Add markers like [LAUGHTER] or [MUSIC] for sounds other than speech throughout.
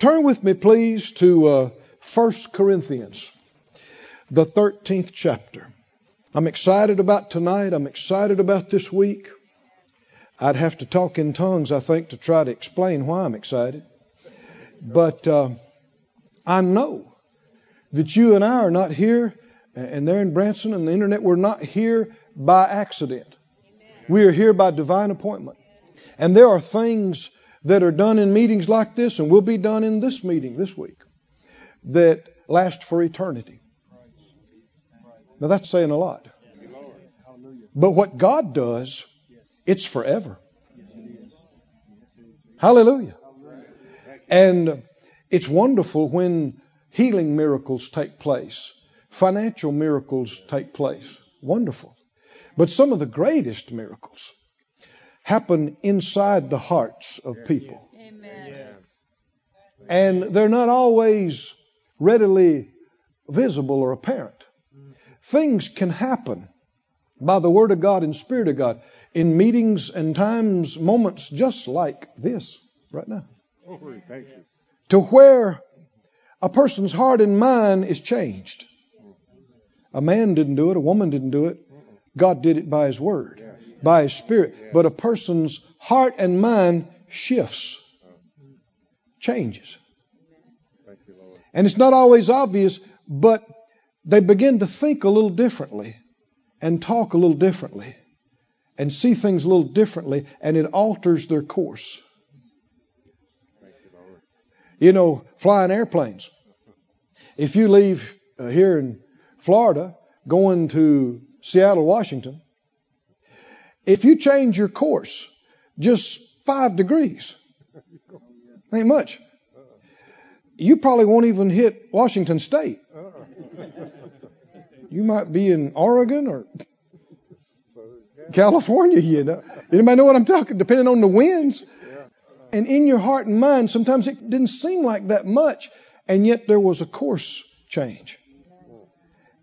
Turn with me, please, to uh, 1 Corinthians, the 13th chapter. I'm excited about tonight. I'm excited about this week. I'd have to talk in tongues, I think, to try to explain why I'm excited. But uh, I know that you and I are not here, and they're in Branson and the internet, we're not here by accident. We are here by divine appointment. And there are things that are done in meetings like this and will be done in this meeting this week that last for eternity. Now that's saying a lot. But what God does, it's forever. Hallelujah. And it's wonderful when healing miracles take place, financial miracles take place. Wonderful. But some of the greatest miracles happen inside the hearts of people. Amen. And they're not always readily visible or apparent. Things can happen by the Word of God and Spirit of God in meetings and times, moments just like this right now. To where a person's heart and mind is changed. A man didn't do it, a woman didn't do it. God did it by His Word by His Spirit. But a person's heart and mind shifts, changes. And it's not always obvious, but they begin to think a little differently and talk a little differently and see things a little differently, and it alters their course. You know, flying airplanes. If you leave uh, here in Florida going to Seattle, Washington, if you change your course just five degrees, ain't much. You probably won't even hit Washington State. You might be in Oregon or California, you know. Anybody know what I'm talking? Depending on the winds. And in your heart and mind, sometimes it didn't seem like that much, and yet there was a course change.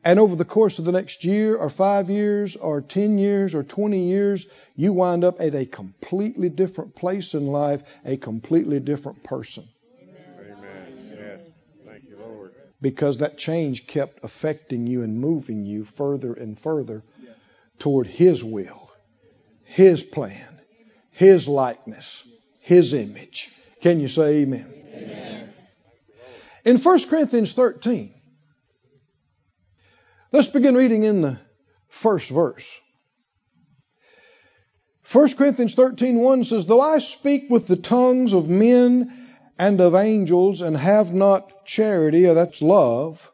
And over the course of the next year or five years or 10 years or 20 years, you wind up at a completely different place in life, a completely different person. Amen. Yes. Thank you, Lord. Because that change kept affecting you and moving you further and further toward His will, His plan, His likeness, His image. Can you say amen? amen. In 1 Corinthians 13, Let's begin reading in the first verse. 1 Corinthians 13 1 says, Though I speak with the tongues of men and of angels and have not charity, or that's love,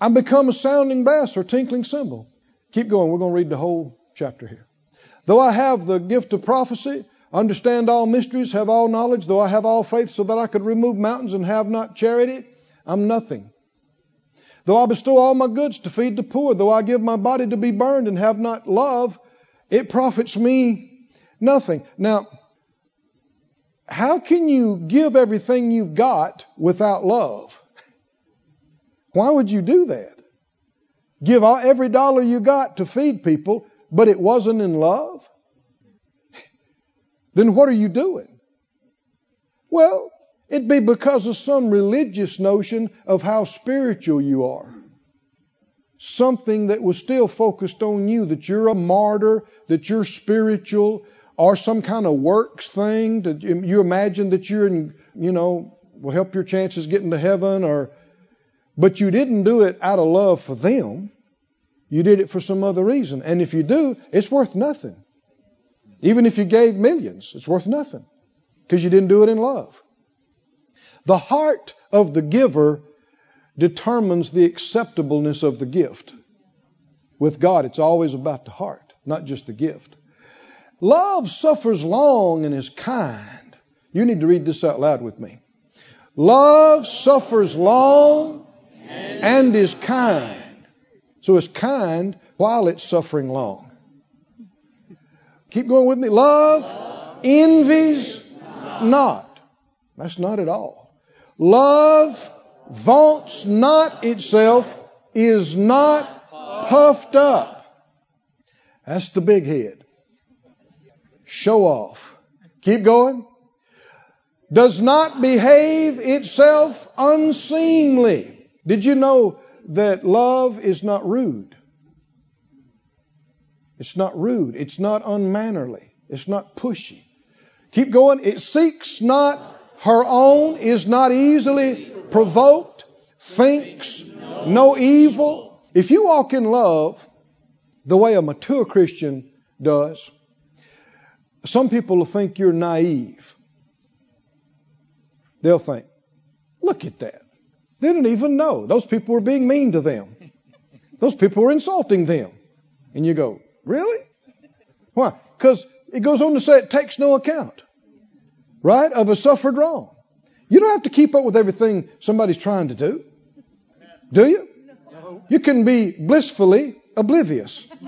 I become a sounding bass or tinkling cymbal. Keep going. We're going to read the whole chapter here. Though I have the gift of prophecy, understand all mysteries, have all knowledge, though I have all faith so that I could remove mountains and have not charity, I'm nothing. Though I bestow all my goods to feed the poor, though I give my body to be burned and have not love, it profits me nothing. Now, how can you give everything you've got without love? Why would you do that? Give all, every dollar you got to feed people, but it wasn't in love? then what are you doing? Well, It'd be because of some religious notion of how spiritual you are. Something that was still focused on you, that you're a martyr, that you're spiritual, or some kind of works thing that you imagine that you're in, you know, will help your chances getting to heaven, or, but you didn't do it out of love for them. You did it for some other reason. And if you do, it's worth nothing. Even if you gave millions, it's worth nothing because you didn't do it in love. The heart of the giver determines the acceptableness of the gift. With God, it's always about the heart, not just the gift. Love suffers long and is kind. You need to read this out loud with me. Love suffers long and is kind. So it's kind while it's suffering long. Keep going with me. Love envies not. That's not at all. Love vaunts not itself, is not puffed up. That's the big head. Show off. Keep going. does not behave itself unseemly. Did you know that love is not rude? It's not rude. It's not unmannerly. It's not pushy. Keep going. It seeks not her own, is not easily provoked, thinks no evil. If you walk in love the way a mature Christian does, some people will think you're naive. They'll think, look at that. They didn't even know. Those people were being mean to them. Those people were insulting them. And you go, really? Why? Because it goes on to say it takes no account, right, of a suffered wrong. You don't have to keep up with everything somebody's trying to do. Do you? You can be blissfully oblivious. [LAUGHS]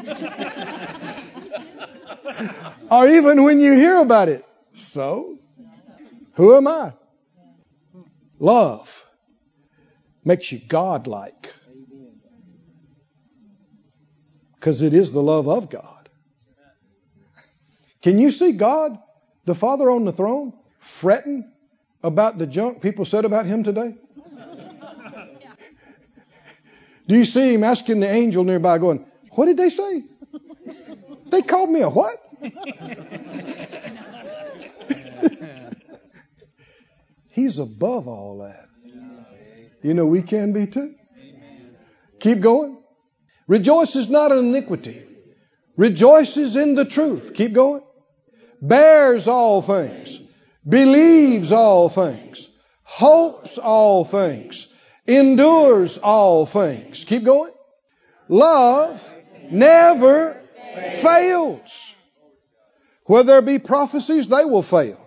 or even when you hear about it. So, who am I? Love makes you godlike. Because it is the love of God. Can you see God, the Father on the throne, fretting about the junk people said about him today? [LAUGHS] Do you see him asking the angel nearby, going, What did they say? They called me a what? [LAUGHS] He's above all that. You know, we can be too. Keep going. Rejoices not in iniquity, rejoices in the truth. Keep going. Bears all things, believes all things, hopes all things, endures all things. Keep going. Love never fails. Whether there be prophecies, they will fail.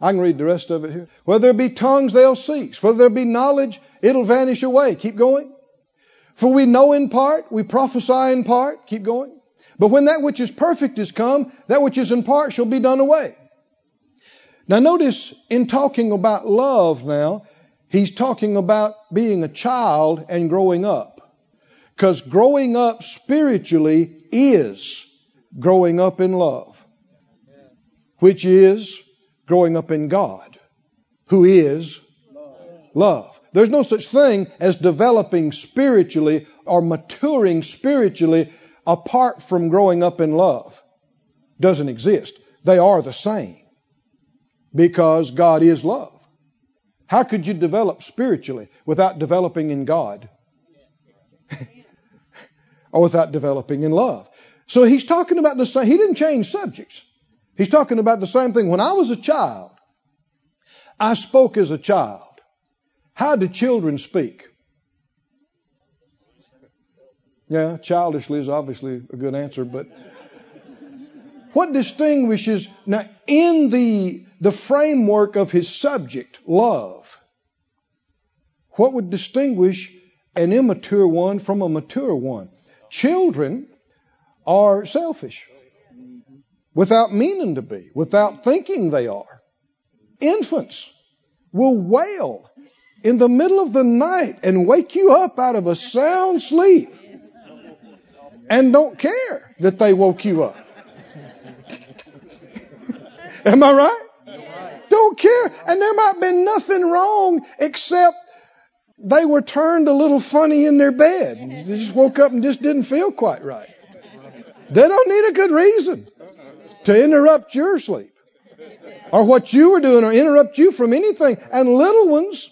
I can read the rest of it here. Whether there be tongues, they'll cease. Whether there be knowledge, it'll vanish away. Keep going. For we know in part, we prophesy in part. Keep going. But when that which is perfect is come, that which is in part shall be done away. Now notice in talking about love now, he's talking about being a child and growing up. Because growing up spiritually is growing up in love, which is growing up in God, who is love. There's no such thing as developing spiritually or maturing spiritually apart from growing up in love. Doesn't exist. They are the same because God is love. How could you develop spiritually without developing in God? [LAUGHS] or without developing in love? So he's talking about the same. He didn't change subjects. He's talking about the same thing. When I was a child, I spoke as a child. How do children speak? Yeah, childishly is obviously a good answer, but what distinguishes now in the the framework of his subject, love, what would distinguish an immature one from a mature one? Children are selfish without meaning to be, without thinking they are. Infants will wail in the middle of the night and wake you up out of a sound sleep and don't care that they woke you up. Am I right? Don't care. And there might be nothing wrong except they were turned a little funny in their bed. They just woke up and just didn't feel quite right. They don't need a good reason to interrupt your sleep or what you were doing or interrupt you from anything. And little ones,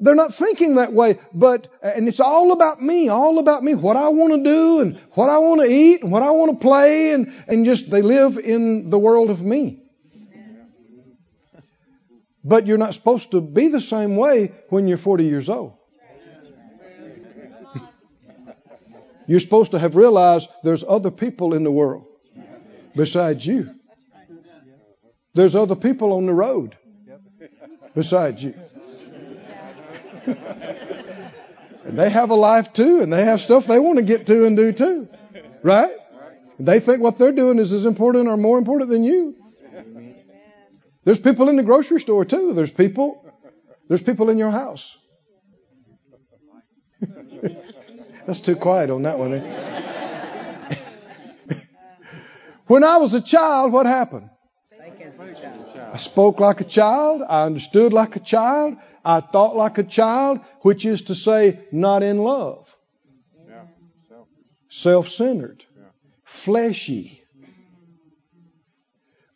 they're not thinking that way, but, and it's all about me, all about me, what I want to do and what I want to eat and what I want to play and, and just, they live in the world of me. But you're not supposed to be the same way when you're 40 years old. [LAUGHS] You're supposed to have realized there's other people in the world besides you. There's other people on the road besides you. [LAUGHS] and they have a life too, and they have stuff they want to get to and do too. Right? They think what they're doing is as important or more important than you. There's people in the grocery store too. There's people there's people in your house. [LAUGHS] That's too quiet on that one. Eh? [LAUGHS] When I was a child, what happened? I spoke like a child. I understood like a child. I thought like a child, which is to say, not in love. Yeah. Self. Self centered. Fleshy.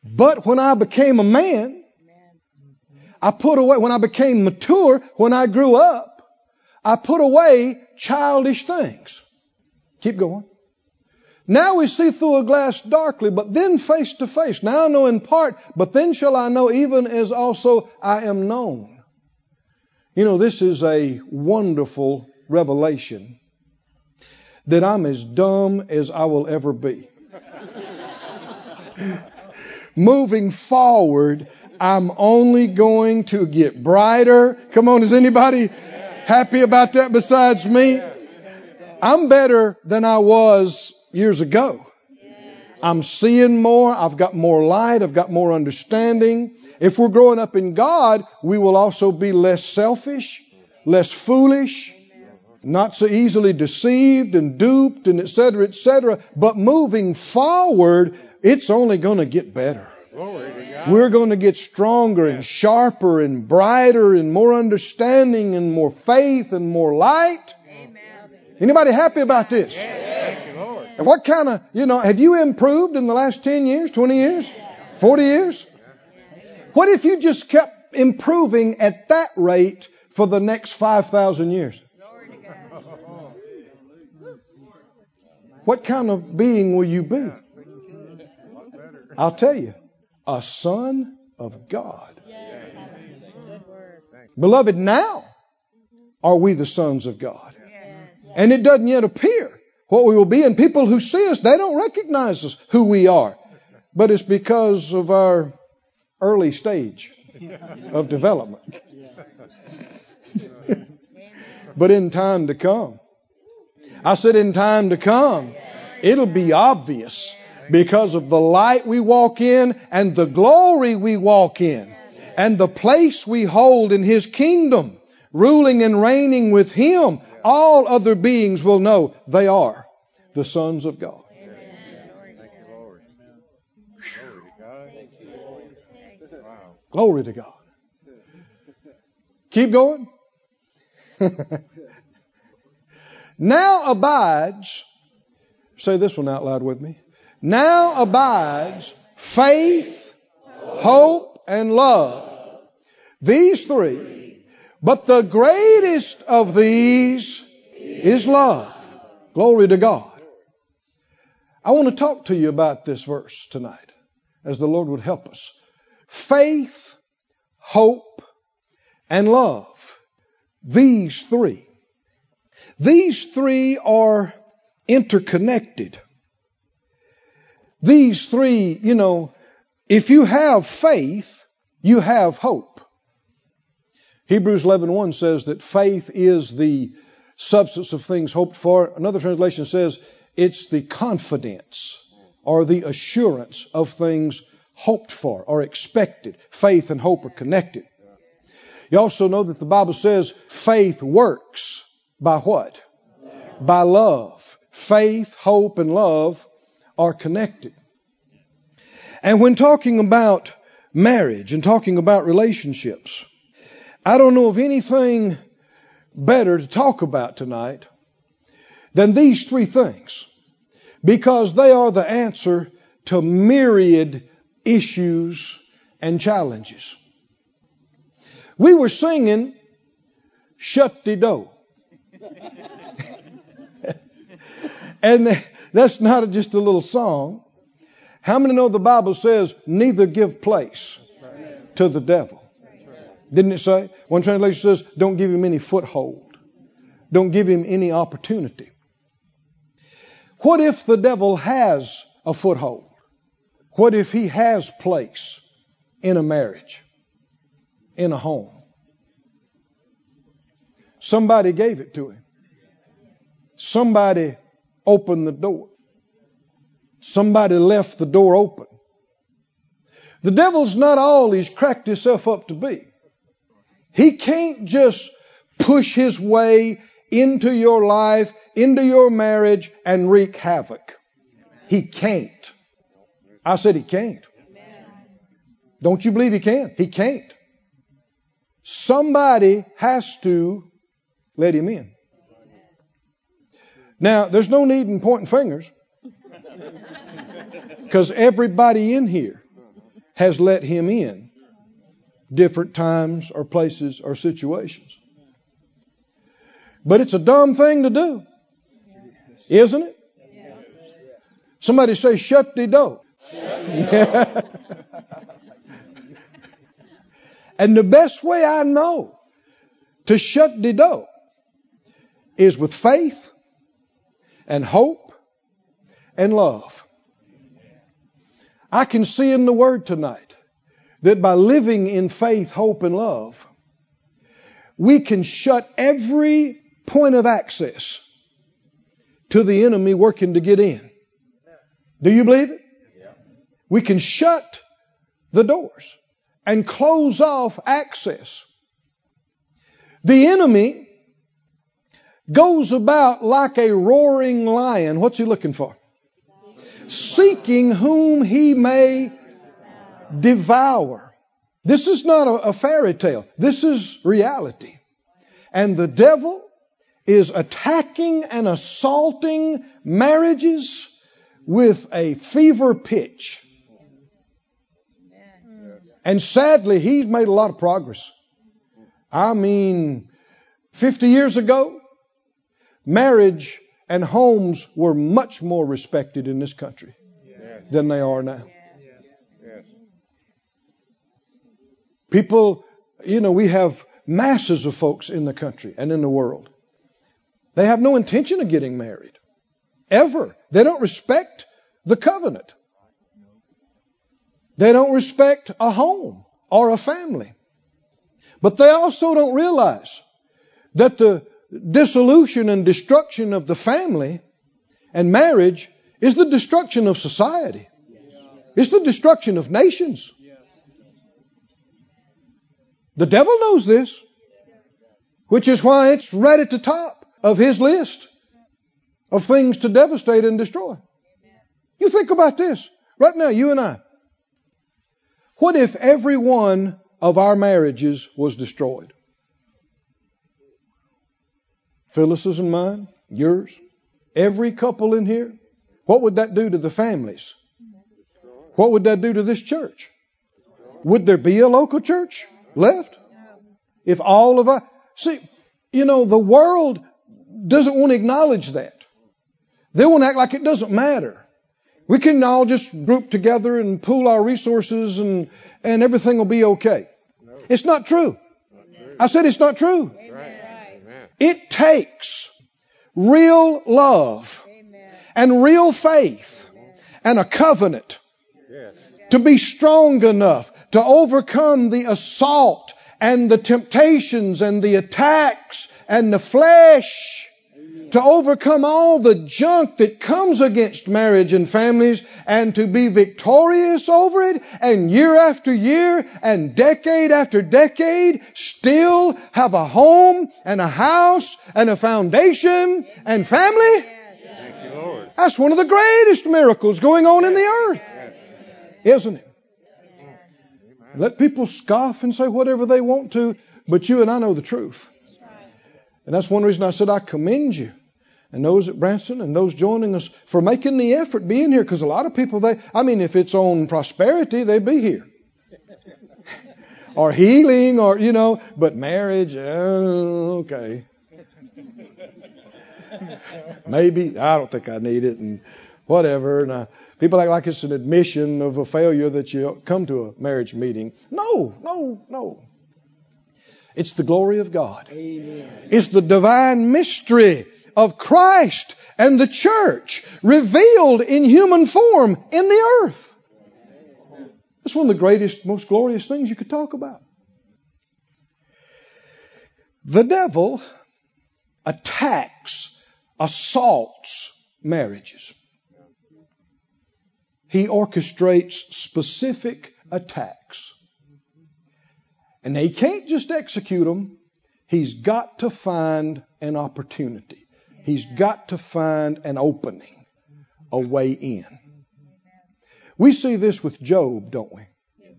But when I became a man, I put away, when I became mature, when I grew up, I put away childish things. Keep going. Now we see through a glass darkly, but then face to face. Now I know in part, but then shall I know even as also I am known. You know, this is a wonderful revelation that I'm as dumb as I will ever be. [LAUGHS] Moving forward, I'm only going to get brighter. Come on, is anybody happy about that besides me? I'm better than I was years ago. I'm seeing more. I've got more light. I've got more understanding. If we're growing up in God, we will also be less selfish, less foolish, not so easily deceived and duped and et cetera, et cetera. But moving forward, it's only going to get better. To We're going to get stronger and sharper and brighter and more understanding and more faith and more light. Anybody happy about this? Thank you, Lord. And what kind of, you know, have you improved in the last 10 years, 20 years, 40 years? What if you just kept improving at that rate for the next 5,000 years? What kind of being will you be? I'll tell you, a son of God. Beloved, now are we the sons of God. And it doesn't yet appear what we will be. And people who see us, they don't recognize us who we are. But it's because of our early stage of development. [LAUGHS] but in time to come, I said, in time to come, it'll be obvious because of the light we walk in and the glory we walk in and the place we hold in His kingdom, ruling and reigning with Him. All other beings will know they are the sons of God. Glory to God. Keep going. [LAUGHS] now abides, say this one out loud with me. Now abides faith, hope, and love. These three. But the greatest of these is love. Glory to God. I want to talk to you about this verse tonight, as the Lord would help us. Faith, hope, and love. These three. These three are interconnected. These three, you know, if you have faith, you have hope. Hebrews 11:1 says that faith is the substance of things hoped for. Another translation says it's the confidence or the assurance of things hoped for or expected. Faith and hope are connected. You also know that the Bible says faith works by what? By love. Faith, hope, and love are connected. And when talking about marriage and talking about relationships, I don't know of anything better to talk about tonight than these three things because they are the answer to myriad issues and challenges. We were singing Shut the Door. [LAUGHS] and that's not just a little song. How many know the Bible says, neither give place to the devil? Didn't it say? One translation says, don't give him any foothold. Don't give him any opportunity. What if the devil has a foothold? What if he has place in a marriage, in a home? Somebody gave it to him. Somebody opened the door. Somebody left the door open. The devil's not all he's cracked himself up to be. He can't just push his way into your life, into your marriage, and wreak havoc. He can't. I said he can't. Don't you believe he can? He can't. Somebody has to let him in. Now, there's no need in pointing fingers because everybody in here has let him in different times or places or situations. But it's a dumb thing to do, isn't it? Somebody say, shut the door. [LAUGHS] and the best way I know to shut the door is with faith and hope and love. I can see in the Word tonight that by living in faith, hope, and love, we can shut every point of access to the enemy working to get in. Do you believe it? We can shut the doors and close off access. The enemy goes about like a roaring lion. What's he looking for? Seeking whom he may devour. This is not a, fairy tale. This is reality. And the devil is attacking and assaulting marriages with a fever pitch. And sadly, he's made a lot of progress. I mean, 50 years ago, marriage and homes were much more respected in this country Yes. than they are now. Yes. People, you know, we have masses of folks in the country and in the world. They have no intention of getting married. Ever. They don't respect the covenant. They don't respect a home or a family. But they also don't realize that the dissolution and destruction of the family and marriage is the destruction of society. It's the destruction of nations. The devil knows this, which is why it's right at the top of his list of things to devastate and destroy. You think about this right now, you and I. What if every one of our marriages was destroyed? Phyllis's and mine, yours, every couple in here. What would that do to the families? What would that do to this church? Would there be a local church left? If all of us. See, you know, the world doesn't want to acknowledge that. They want to act like it doesn't matter. We can all just group together and pool our resources and, and everything will be okay. It's not true. I said it's not true. Right. Amen. It takes real love and real faith and a covenant Yes. to be strong enough to overcome the assault and the temptations and the attacks and the flesh to overcome all the junk that comes against marriage and families and to be victorious over it and year after year and decade after decade still have a home and a house and a foundation and family. Thank you, Lord. That's one of the greatest miracles going on in the earth, isn't it? Let people scoff and say whatever they want to, but you and I know the truth. And that's one reason I said I commend you and those at Branson and those joining us for making the effort being here because a lot of people they I mean if it's on prosperity they'd be here. [LAUGHS] or healing or you know, but marriage, uh, okay. [LAUGHS] Maybe I don't think I need it and whatever and uh, people act like it's an admission of a failure that you come to a marriage meeting. No, no, no. It's the glory of God. It's the divine mystery of Christ and the church revealed in human form in the earth. That's one of the greatest, most glorious things you could talk about. The devil attacks, assaults marriages. He orchestrates specific attacks. And he can't just execute them. He's got to find an opportunity. He's got to find an opening, a way in. We see this with Job, don't we? In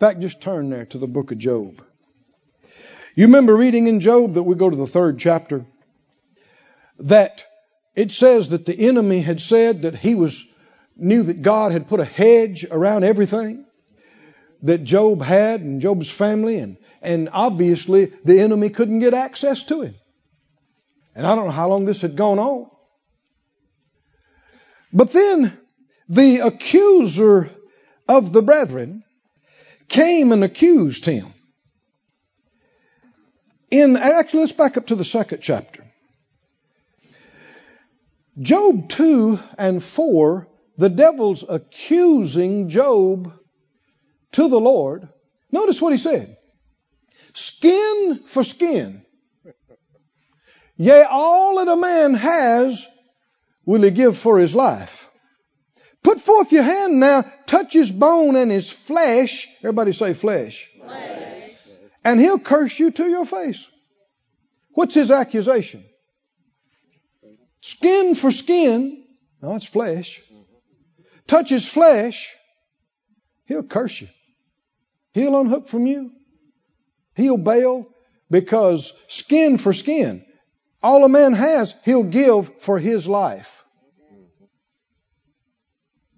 fact, just turn there to the book of Job. You remember reading in Job that we go to the third chapter that it says that the enemy had said that he was knew that God had put a hedge around everything that Job had and Job's family and and obviously the enemy couldn't get access to him. And I don't know how long this had gone on. But then the accuser of the brethren came and accused him. In actually, let's back up to the second chapter. Job 2 and 4, the devil's accusing Job to the Lord. Notice what he said skin for skin. Yea, all that a man has will he give for his life. Put forth your hand now, touch his bone and his flesh. Everybody say flesh. flesh. And he'll curse you to your face. What's his accusation? Skin for skin. No, it's flesh. Touch his flesh. He'll curse you. He'll unhook from you. He'll bail because skin for skin. All a man has, he'll give for his life.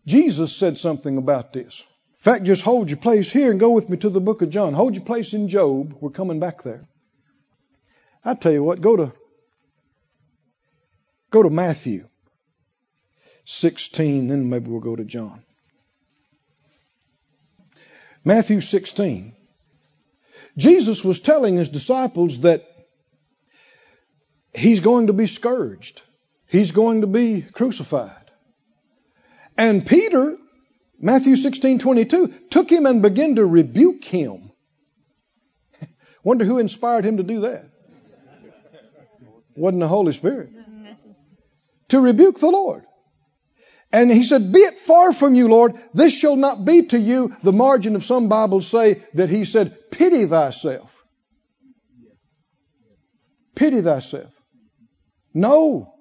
Jesus said something about this. In fact, just hold your place here and go with me to the book of John. Hold your place in Job. We're coming back there. I tell you what, go to go to Matthew 16, then maybe we'll go to John. Matthew 16. Jesus was telling his disciples that he's going to be scourged, he's going to be crucified. And Peter, Matthew 16 22, took him and began to rebuke him. [LAUGHS] Wonder who inspired him to do that? Wasn't the Holy Spirit. To rebuke the Lord. And he said, Be it far from you, Lord. This shall not be to you. The margin of some Bibles say that he said, Pity thyself. Pity thyself. No.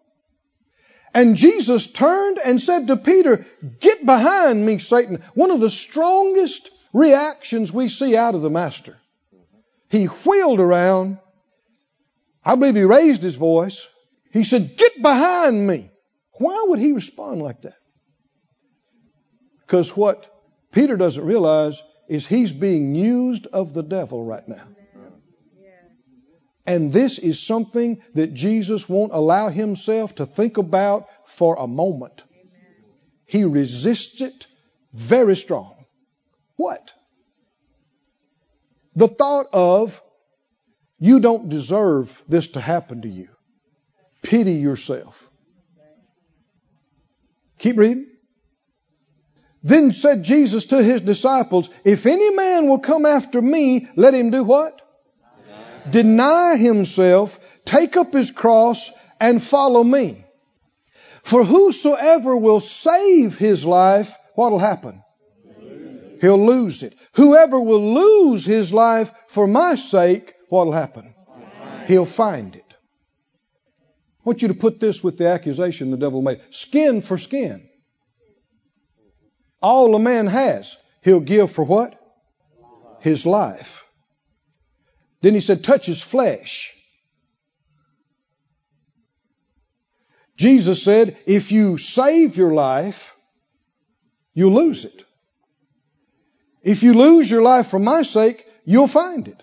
And Jesus turned and said to Peter, Get behind me, Satan. One of the strongest reactions we see out of the Master. He wheeled around. I believe he raised his voice. He said, Get behind me. Why would he respond like that? Because what Peter doesn't realize is he's being used of the devil right now. And this is something that Jesus won't allow himself to think about for a moment. He resists it very strong. What? The thought of, you don't deserve this to happen to you. Pity yourself. Keep reading. Then said Jesus to his disciples, If any man will come after me, let him do what? Deny, himself, take up his cross, and follow me. For whosoever will save his life, what'll happen? He'll lose it. Whoever will lose his life for my sake, what'll happen? He'll find it. I want you to put this with the accusation the devil made skin for skin. All a man has, he'll give for what? His life. Then he said, touch his flesh. Jesus said, if you save your life, you'll lose it. If you lose your life for my sake, you'll find it.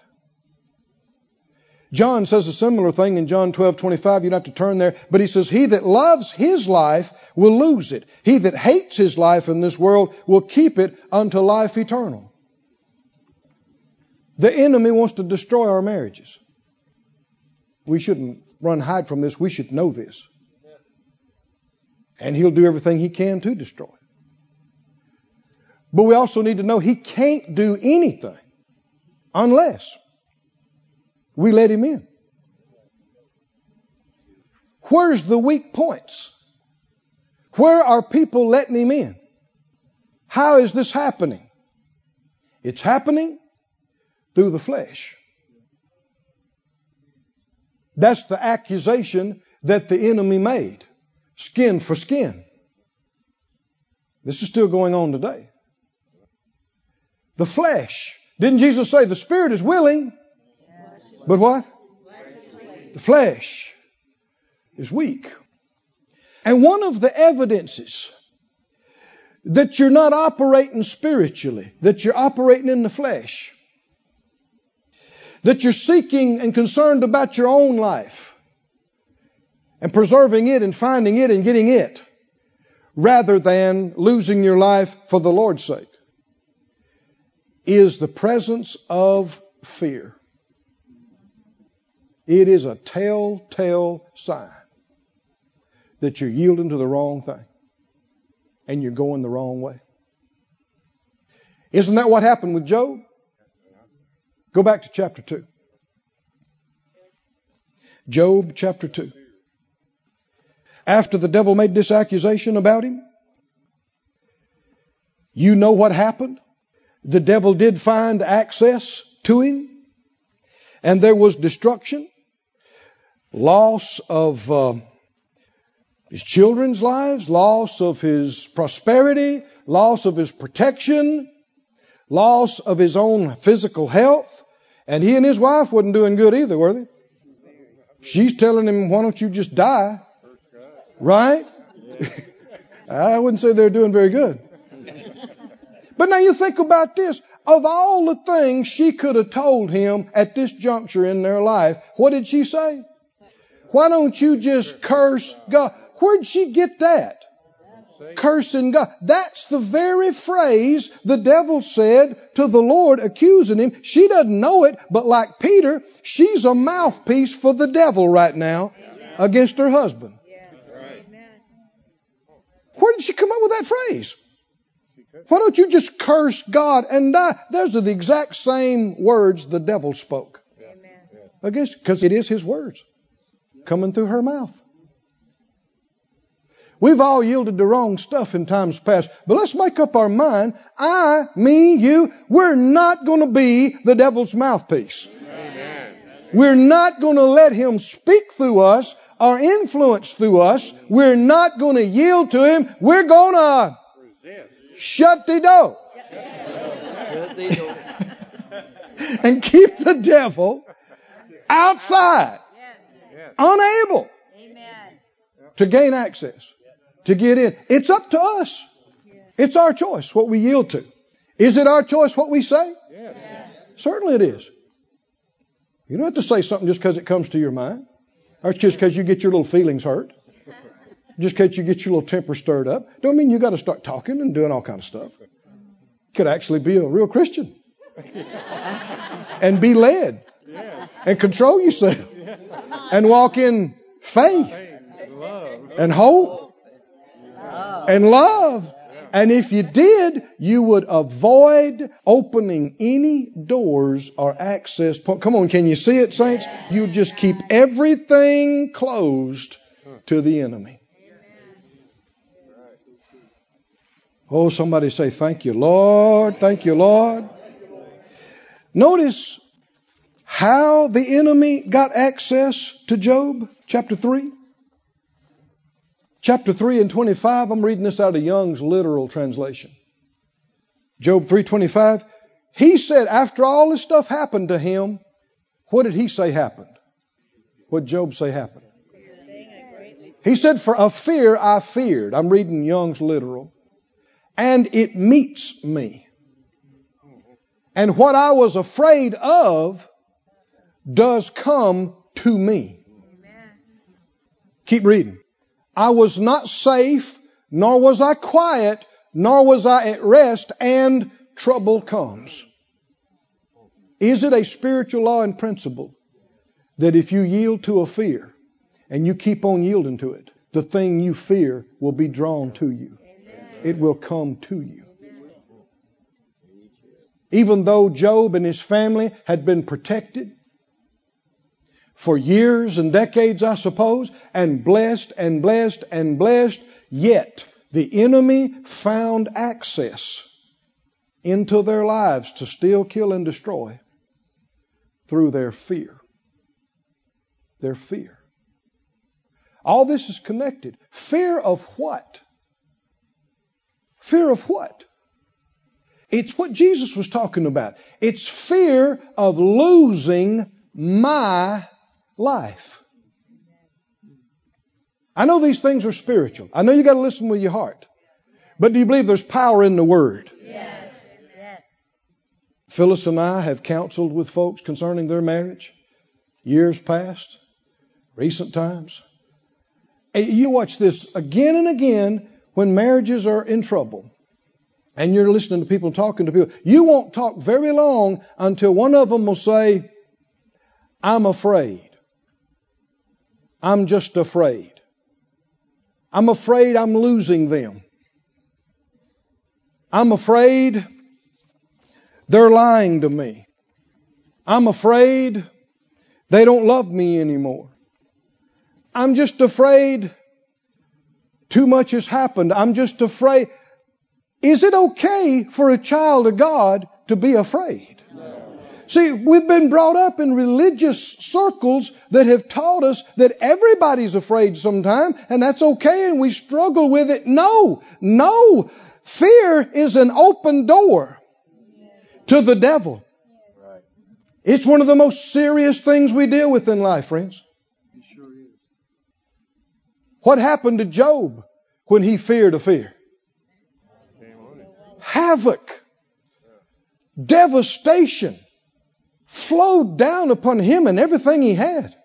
John says a similar thing in John 12, 25. You don't have to turn there. But he says, He that loves his life will lose it. He that hates his life in this world will keep it unto life eternal. The enemy wants to destroy our marriages. We shouldn't run hide from this. We should know this. And he'll do everything he can to destroy. But we also need to know he can't do anything unless we let him in. Where's the weak points? Where are people letting him in? How is this happening? It's happening through the flesh. That's the accusation that the enemy made. Skin for skin. This is still going on today. The flesh Didn't Jesus say the spirit is willing, but what? The flesh is weak. And one of the evidences that you're not operating spiritually, that you're operating in the flesh, that you're seeking and concerned about your own life and preserving it and finding it and getting it rather than losing your life for the Lord's sake is the presence of fear. It is a telltale sign that you're yielding to the wrong thing and you're going the wrong way. Isn't that what happened with Job? Go back to chapter 2. Job chapter 2. After the devil made this accusation about him, you know what happened? The devil did find access to him, and there was destruction, loss of uh, his children's lives, loss of his prosperity, loss of his protection, loss of his own physical health. And he and his wife wasn't doing good either, were they? She's telling him, why don't you just die? Right? [LAUGHS] I wouldn't say they're doing very good. But now you think about this. Of all the things she could have told him at this juncture in their life, what did she say? Why don't you just curse God? Where'd she get that? Cursing God. That's the very phrase the devil said to the Lord, accusing him. She doesn't know it, but like Peter, she's a mouthpiece for the devil right now against her husband. Where did she come up with that phrase? Why don't you just curse God and die? Those are the exact same words the devil spoke against, because it is his words coming through her mouth. We've all yielded to wrong stuff in times past, but let's make up our mind. I, me, you, we're not going to be the devil's mouthpiece. Amen. We're not going to let him speak through us or influence through us. We're not going to yield to him. We're going to shut the door. Shut the door. [LAUGHS] and keep the devil outside, unable to gain access to get in. It's up to us. It's our choice what we yield to. Is it our choice what we say? Yes. Certainly it is. You don't have to say something just because it comes to your mind, or just because you get your little feelings hurt, just because you get your little temper stirred up. Don't mean you got to start talking and doing all kind of stuff. You could actually be a real Christian and be led and control yourself and walk in faith and hope and love. And if you did, you would avoid opening any doors or access point. Come on, can you see it, saints? You just keep everything closed to the enemy. Oh, somebody say, Thank you, Lord. Thank you, Lord. Notice how the enemy got access to Job, chapter 3 chapter 3 and 25, I'm reading this out of Young's literal translation. Job 3:25, he said after all this stuff happened to him, what did he say happened? What did Job say happened? He said, For a fear I feared. I'm reading Young's literal. And it meets me. And what I was afraid of does come to me. Keep reading. I was not safe, nor was I quiet, nor was I at rest, and trouble comes. Is it a spiritual law and principle that if you yield to a fear and you keep on yielding to it, the thing you fear will be drawn to you? It will come to you. Even though Job and his family had been protected, for years and decades, I suppose, and blessed and blessed and blessed, yet the enemy found access into their lives to steal, kill, and destroy through their fear. Their fear. All this is connected. Fear of what? Fear of what? It's what Jesus was talking about. It's fear of losing my life. I know these things are spiritual. I know you got to listen with your heart. But do you believe there's power in the Word? Yes. Yes. Phyllis and I have counseled with folks concerning their marriage years past, recent times. You watch this again and again when marriages are in trouble and you're listening to people talking to people. You won't talk very long until one of them will say, I'm afraid. I'm just afraid. I'm afraid I'm losing them. I'm afraid they're lying to me. I'm afraid they don't love me anymore. I'm just afraid too much has happened. I'm just afraid. Is it okay for a child of God to be afraid? See, we've been brought up in religious circles that have taught us that everybody's afraid sometime and that's okay and we struggle with it. No, no. Fear is an open door to the devil. It's one of the most serious things we deal with in life, friends. What happened to Job when he feared a fear? Havoc, devastation flowed down upon him and everything he had.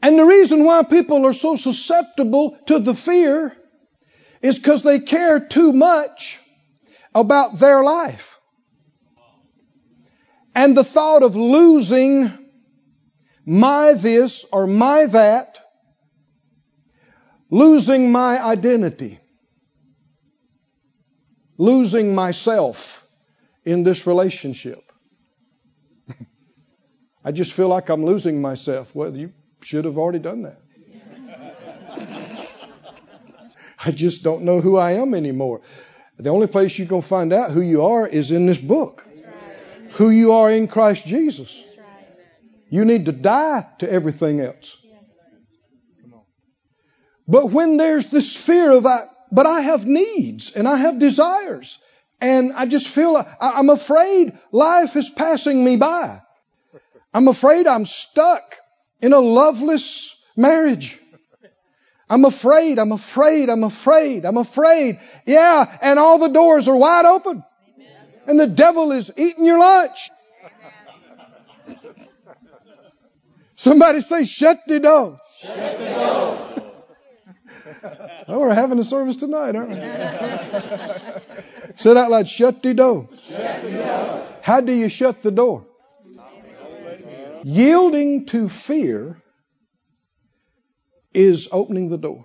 And the reason why people are so susceptible to the fear is because they care too much about their life. And the thought of losing my this or my that, losing my identity, losing myself in this relationship. I just feel like I'm losing myself. Well, you should have already done that. I just don't know who I am anymore. The only place you're going to find out who you are is in this book. Who you are in Christ Jesus. You need to die to everything else. But when there's this fear of, I, but I have needs and I have desires, and I just feel I'm afraid life is passing me by. I'm afraid I'm stuck in a loveless marriage. I'm afraid, I'm afraid, I'm afraid, I'm afraid. Yeah, and all the doors are wide open. And the devil is eating your lunch. Somebody say, shut the door. Shut the door. oh, we're having a service tonight, aren't we? Say out loud, shut the door. Shut the door. How do you shut the door? Yielding to fear is opening the door.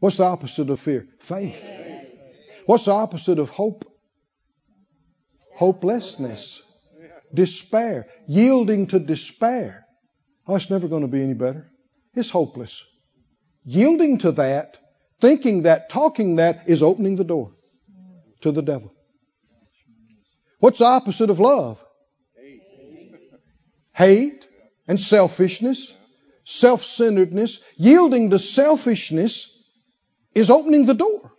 What's the opposite of fear? Faith. What's the opposite of hope? Hopelessness. Despair. Yielding to despair. Oh, it's never going to be any better. It's hopeless. Yielding to that, thinking that, talking that is opening the door to the devil. What's the opposite of love? Hate and selfishness, self centeredness, yielding to selfishness is opening the door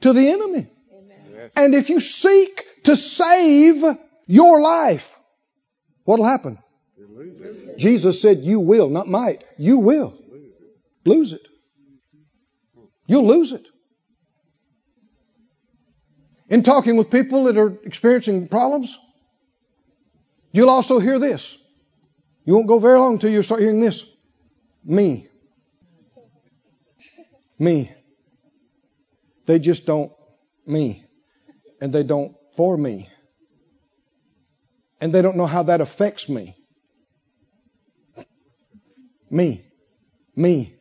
to the enemy. And if you seek to save your life, what'll happen? Jesus said, You will, not might. You will lose it. You'll lose it. In talking with people that are experiencing problems, You'll also hear this. You won't go very long until you start hearing this. Me. Me. They just don't me. And they don't for me. And they don't know how that affects me. Me. Me.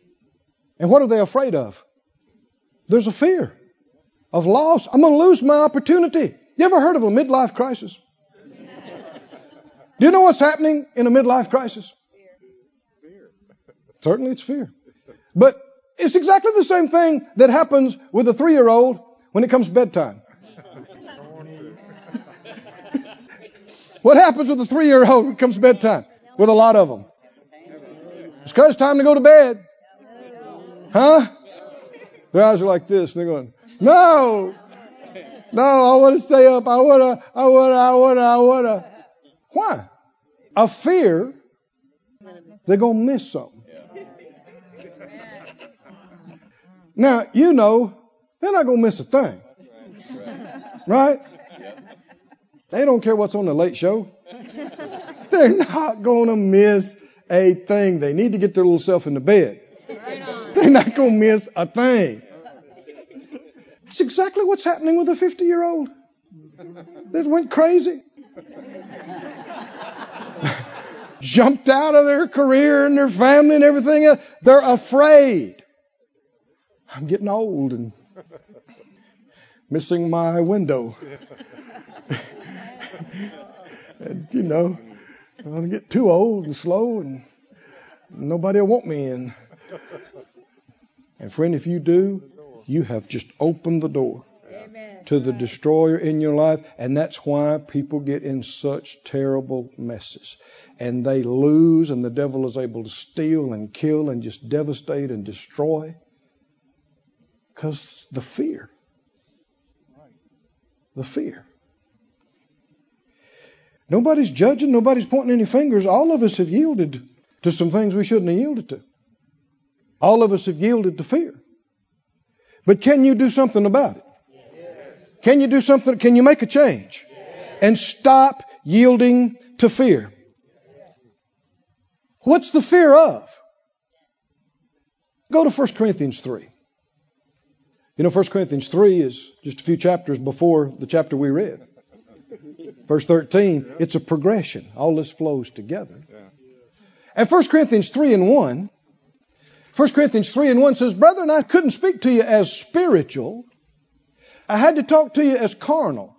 And what are they afraid of? There's a fear of loss. I'm going to lose my opportunity. You ever heard of a midlife crisis? Do you know what's happening in a midlife crisis? Fear. Certainly it's fear. But it's exactly the same thing that happens with a three year old when it comes bedtime. what happens with a three year old when it comes bedtime? With a lot of them. It's because it's time to go to bed. Huh? Their eyes are like this and they're going, No! No, I want to stay up. I want to, I want to, I want to, I want to. Why? A fear they're going to miss something. Now, you know, they're not going to miss a thing. Right? They don't care what's on the late show. They're not going to miss a thing. They need to get their little self in the bed. They're not going to miss a thing. It's exactly what's happening with a 50 year old that went crazy. Jumped out of their career and their family and everything else. They're afraid. I'm getting old and missing my window. and, you know, I'm going to get too old and slow and nobody will want me in. And friend, if you do, you have just opened the door Amen. to the destroyer in your life, and that's why people get in such terrible messes. And they lose, and the devil is able to steal and kill and just devastate and destroy. Because the fear. The fear. Nobody's judging, nobody's pointing any fingers. All of us have yielded to some things we shouldn't have yielded to. All of us have yielded to fear. But can you do something about it? Can you do something? Can you make a change? And stop yielding to fear. What's the fear of? Go to 1 Corinthians 3. You know, 1 Corinthians 3 is just a few chapters before the chapter we read. Verse 13, it's a progression. All this flows together. And 1 Corinthians 3 and 1, 1 Corinthians 3 and 1 says, Brethren, I couldn't speak to you as spiritual. I had to talk to you as carnal.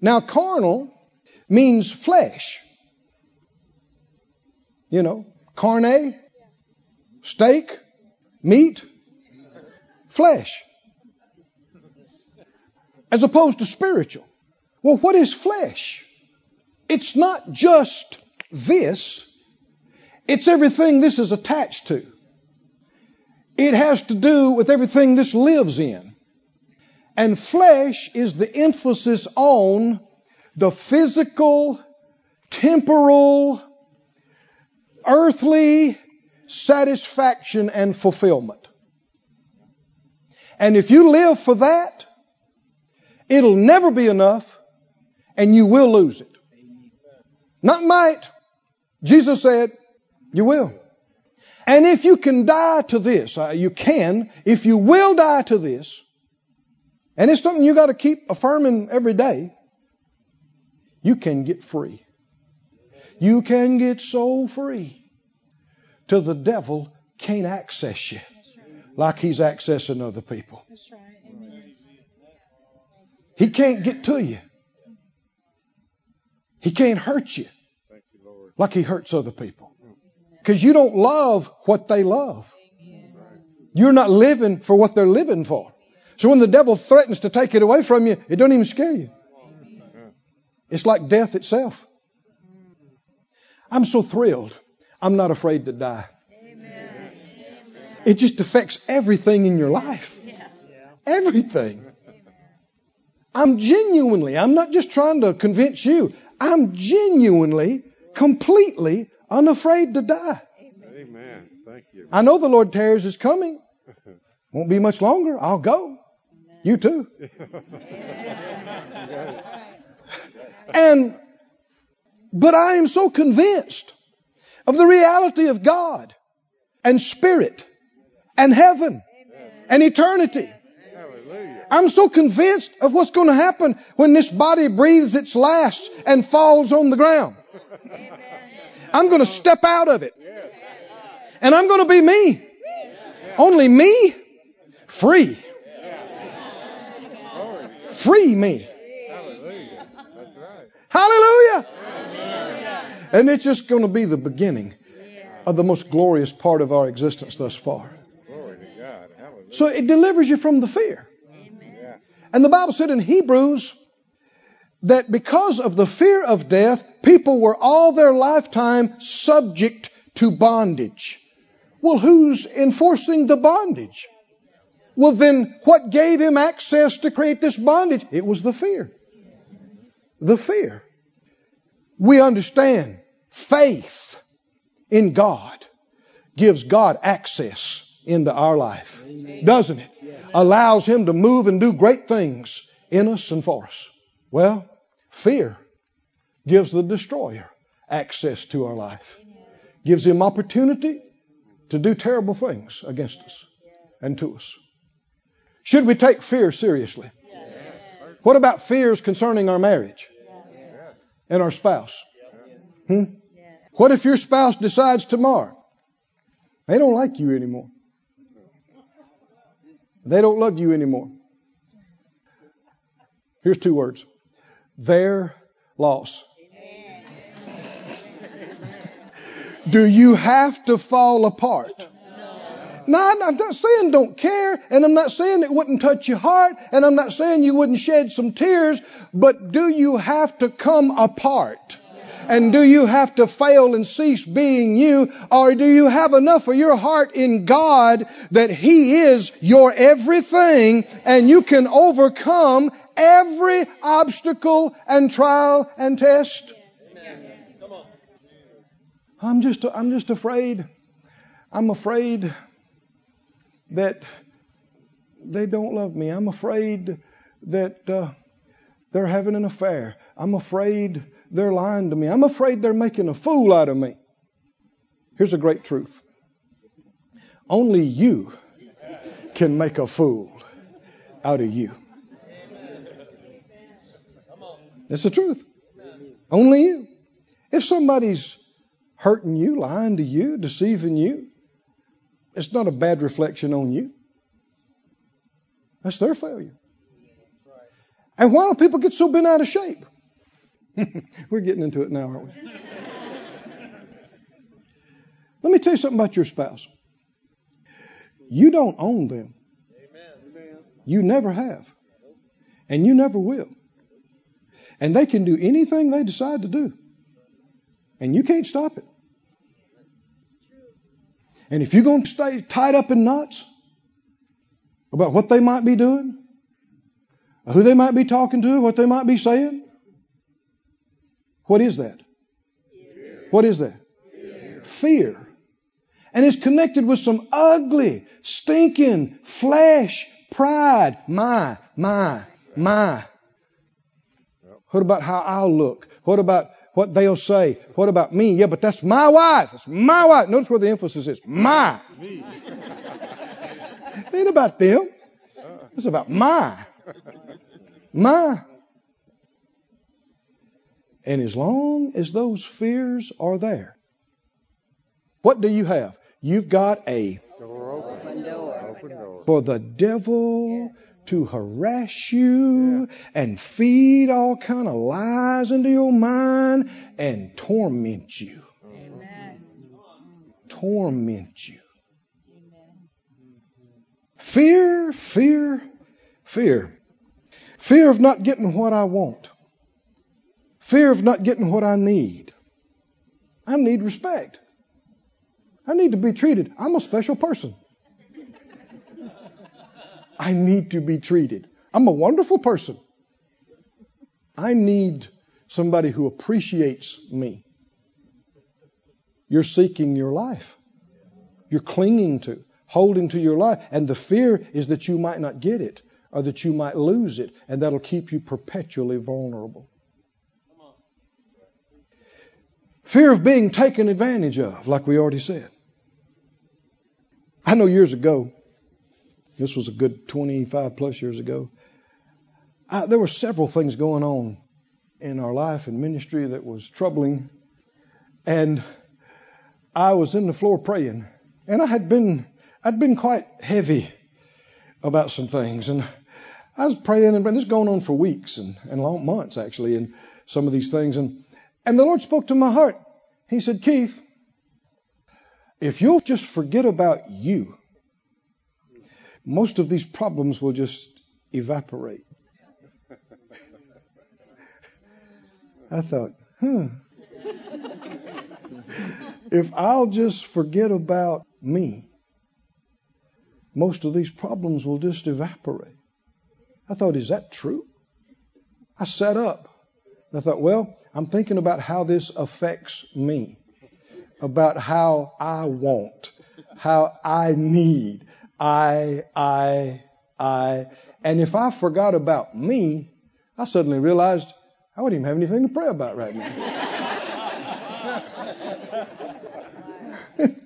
Now, carnal means flesh. You know, carne, steak, meat, flesh. As opposed to spiritual. Well, what is flesh? It's not just this, it's everything this is attached to. It has to do with everything this lives in. And flesh is the emphasis on the physical, temporal, earthly satisfaction and fulfillment. And if you live for that, it'll never be enough and you will lose it. Not might. Jesus said, you will. And if you can die to this, uh, you can, if you will die to this, and it's something you got to keep affirming every day, you can get free. You can get so free till the devil can't access you like he's accessing other people. Right. He can't get to you. He can't hurt you Thank you, Lord. like he hurts other people. Because you don't love what they love. You're not living for what they're living for. So when the devil threatens to take it away from you, it don't even scare you. It's like death itself. I'm so thrilled. I'm not afraid to die. It just affects everything in your life. Everything. I'm genuinely, I'm not just trying to convince you. I'm genuinely, completely unafraid to die. Amen. Thank you. I know the Lord Terrors is coming. Won't be much longer. I'll go. You too. [LAUGHS] and, but I am so convinced of the reality of God and spirit and heaven and eternity. Hallelujah. I'm so convinced of what's going to happen when this body breathes its last and falls on the ground. I'm going to step out of it. And I'm going to be me. Only me, free. Free me. Hallelujah. That's right. Hallelujah. And it's just going to be the beginning of the most glorious part of our existence thus far. Glory to God. Hallelujah. So it delivers you from the fear. Yeah. And the Bible said in Hebrews that because of the fear of death, people were all their lifetime subject to bondage. Well, who's enforcing the bondage? Well, then what gave him access to create this bondage? It was the fear. The fear. We understand faith in God gives God access into our life, doesn't it? Allows Him to move and do great things in us and for us. Well, fear gives the destroyer access to our life, gives him opportunity to do terrible things against us and to us. Should we take fear seriously? What about fears concerning our marriage and our spouse? Hmm? What if your spouse decides tomorrow they don't like you anymore? They don't love you anymore. Here's two words their loss. Do you have to fall apart? No, I'm not saying don't care, and I'm not saying it wouldn't touch your heart, and I'm not saying you wouldn't shed some tears, but do you have to come apart? And do you have to fail and cease being you? Or do you have enough of your heart in God that He is your everything and you can overcome every obstacle and trial and test? I'm just, I'm just afraid. I'm afraid that they don't love me. I'm afraid that uh, they're having an affair. I'm afraid they're lying to me. I'm afraid they're making a fool out of me. Here's a great truth only you can make a fool out of you. That's the truth. Only you. If somebody's hurting you, lying to you, deceiving you, it's not a bad reflection on you. That's their failure. And why do people get so bent out of shape? [LAUGHS] We're getting into it now, aren't we? [LAUGHS] Let me tell you something about your spouse. You don't own them. You never have. And you never will. And they can do anything they decide to do. And you can't stop it. And if you're going to stay tied up in knots about what they might be doing, who they might be talking to, what they might be saying, what is that? What is that? Fear. And it's connected with some ugly, stinking flesh, pride. My, my, my. What about how I'll look? What about what they'll say? What about me? Yeah, but that's my wife. It's my wife. Notice where the emphasis is. My. [LAUGHS] it ain't about them. It's about my. My. And as long as those fears are there, what do you have? You've got a open. Open door. for the devil to harass you and feed all kind of lies into your mind and torment you. Amen. Torment you. Fear, fear, fear. Fear of not getting what I want. Fear of not getting what I need. I need respect. I need to be treated. I'm a special person. I need to be treated. I'm a wonderful person. I need somebody who appreciates me. You're seeking your life. You're clinging to, holding to your life. And the fear is that you might not get it or that you might lose it. And that'll keep you perpetually vulnerable. Fear of being taken advantage of, like we already said. I know years ago, this was a good 25 plus years ago, uh, there were several things going on in our life and ministry that was troubling. And I was in the floor praying, and I had been I'd been quite heavy about some things, and I was praying and. This is going on for weeks and, and long months actually, and some of these things, and and the Lord spoke to my heart. He said, Keith, if you'll just forget about you, most of these problems will just evaporate. I thought, huh. If I'll just forget about me, most of these problems will just evaporate. I thought, is that true? I sat up and I thought, well, I'm thinking about how this affects me, about how I want, how I need, I, I, I. And if I forgot about me, I suddenly realized I wouldn't even have anything to pray about right now. [LAUGHS]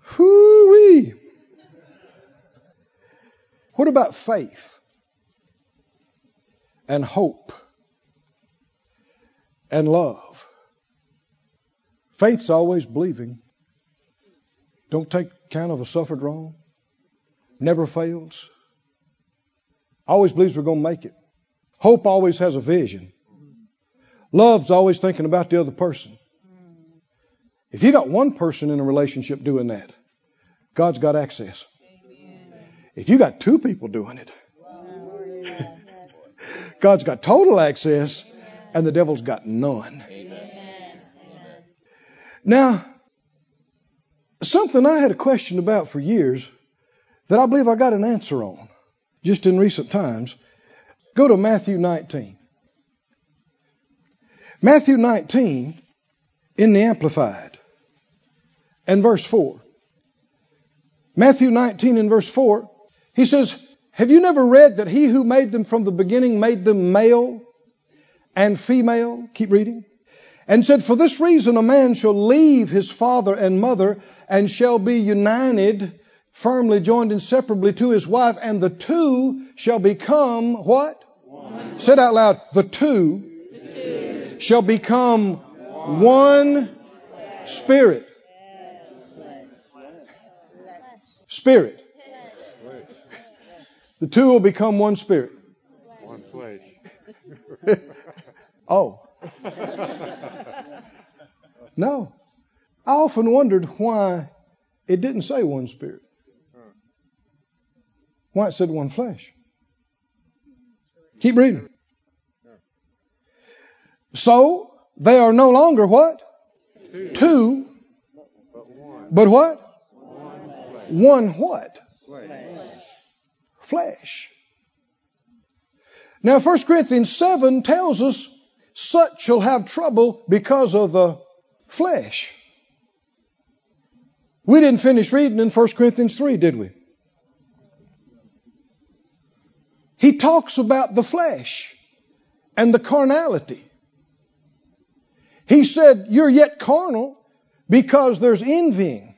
Hoo-wee. What about faith and hope and love? Faith's always believing. Don't take account of a suffered wrong. Never fails. Always believes we're going to make it. Hope always has a vision. Love's always thinking about the other person. If you got one person in a relationship doing that, God's got access. If you got two people doing it, [LAUGHS] God's got total access and the devil's got none. Now, something I had a question about for years that I believe I got an answer on just in recent times. Go to Matthew 19. Matthew 19 in the Amplified and verse 4. Matthew 19 and verse 4, he says, Have you never read that he who made them from the beginning made them male and female? Keep reading. And said, For this reason a man shall leave his father and mother and shall be united, firmly joined inseparably to his wife, and the two shall become what? One. Said out loud, the two, the two. shall become one, one spirit. Spirit. The two will become one spirit. One flesh. oh. no. I often wondered why it didn't say one spirit. Why it said one flesh. Keep reading. So they are no longer what? Two. Two but what? One what? Flesh. Now 1 Corinthians 7 tells us such shall have trouble because of the flesh. We didn't finish reading in 1 Corinthians 3, did we? He talks about the flesh and the carnality. He said, You're yet carnal because there's envying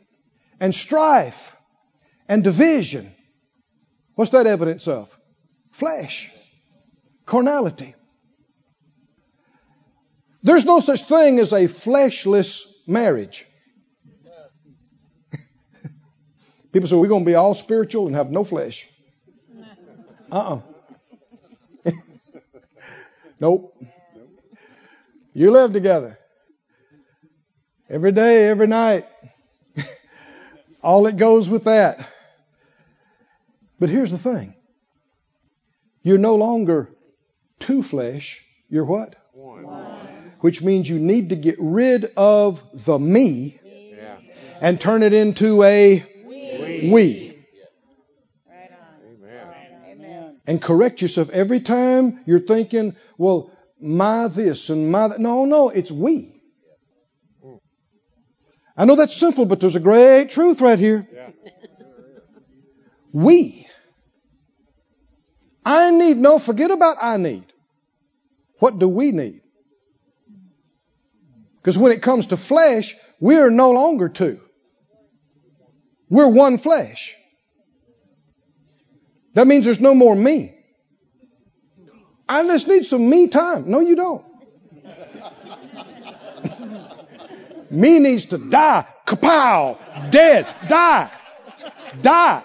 and strife and division. What's that evidence of? Flesh, carnality. There's no such thing as a fleshless marriage. [LAUGHS] People say we're going to be all spiritual and have no flesh. Uh uh nope. You live together every day, every night. [LAUGHS] all that goes with that. But here's the thing you're no longer two flesh, you're what? One. Which means you need to get rid of the me Yeah. and turn it into a we. Amen. And correct yourself every time you're thinking, well, my this and my that. No, no, it's we. I know that's simple, but there's a great truth right here. Yeah. We. I need, no, forget about I need. What do we need? Because when it comes to flesh, we're no longer two. We're one flesh. That means there's no more me. I just need some me time. No, you don't. [LAUGHS] me needs to die. Kapow! Dead. Die. Die.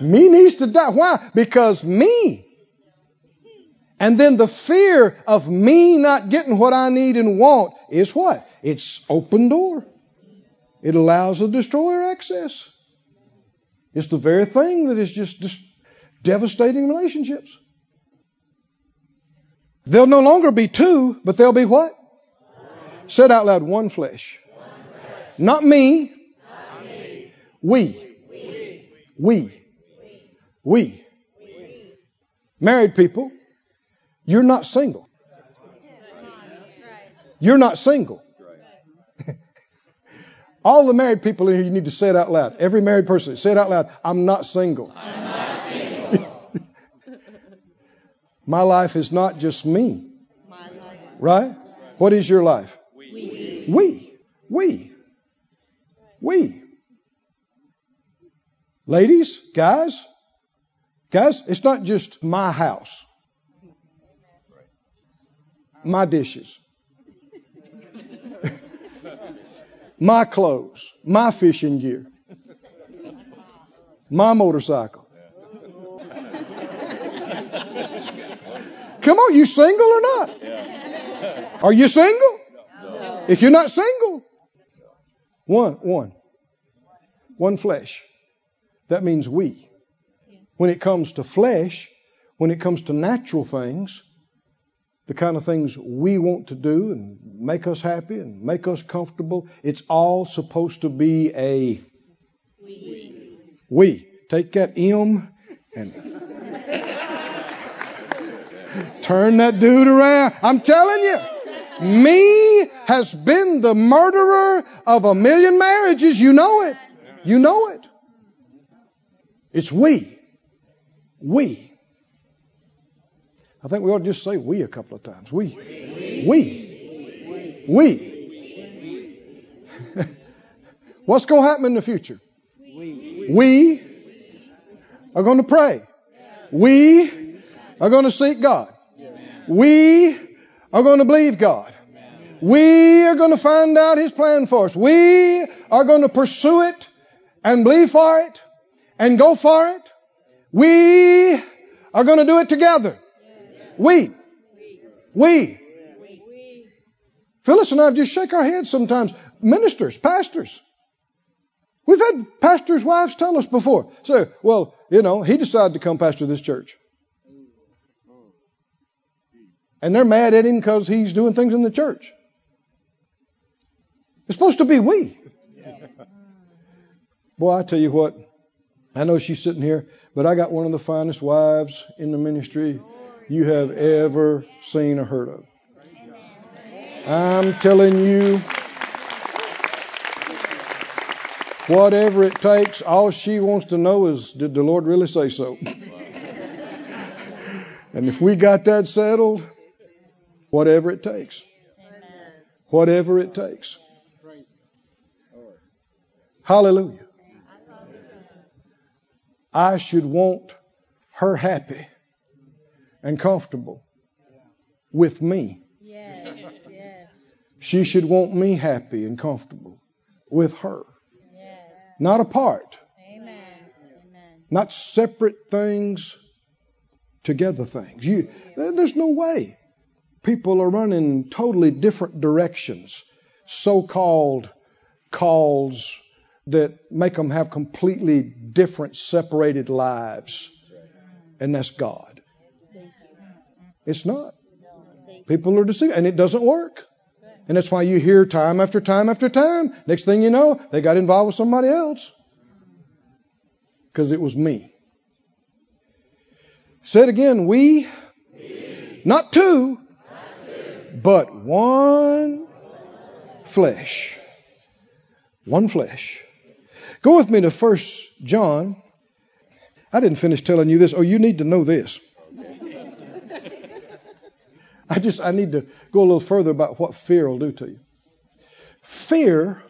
Me needs to die. Why? Because me. And then the fear of me not getting what I need and want is what? It's open door. It allows a destroyer access. It's the very thing that is just devastating relationships. They'll no longer be two, but they'll be what? Said out loud, one flesh. Not me. We. We. We. Married people, you're not single. You're not single. [LAUGHS] All the married people in here, you need to say it out loud. Every married person, say it out loud. I'm not single. I'm not single. My life is not just me. Right? What is your life? We. We. We. We. Ladies, guys, guys, it's not just my house, my dishes, [LAUGHS] my clothes, my fishing gear, my motorcycle. Come on, you single or not? Are you single? If you're not single, one, one, one flesh. That means we. When it comes to flesh, when it comes to natural things, the kind of things we want to do and make us happy and make us comfortable, it's all supposed to be a we. We. Take that M and turn that dude around. I'm telling you. Me has been the murderer of a million marriages. You know it. You know it. It's we. We. I think we ought to just say we a couple of times. We. We. We. [LAUGHS] What's going to happen in the future? We are going to pray. We are going to seek God. We are going to believe God. We are going to find out His plan for us. We are going to pursue it and believe for it and go for it. We are going to do it together. We. We. Phyllis and I just shake our heads sometimes. Ministers, pastors. We've had pastors' wives tell us before. Say, well, you know, he decided to come pastor this church. And they're mad at him because he's doing things in the church. It's supposed to be we. Boy, I tell you what, I know she's sitting here, but I got one of the finest wives in the ministry you have ever seen or heard of. I'm telling you, whatever it takes, all she wants to know is, did the Lord really say so? [LAUGHS] and if we got that settled, whatever it takes. Whatever it takes. Hallelujah. I should want her happy and comfortable with me. Yes, yes, She should want me happy and comfortable with her. yes. Not apart, Amen. Not separate things, together things. You, there's no way. People are running totally different directions, so called calls that make them have completely different, separated lives. And that's God. It's not. People are deceived, and it doesn't work. And that's why you hear time after time after time. Next thing you know, they got involved with somebody else. Because it was me. Say it again. We, not two, but one flesh. One flesh. Go with me to First John. I didn't finish telling you this. Oh, you need to know this. I just I need to go a little further about what fear will do to you. Fear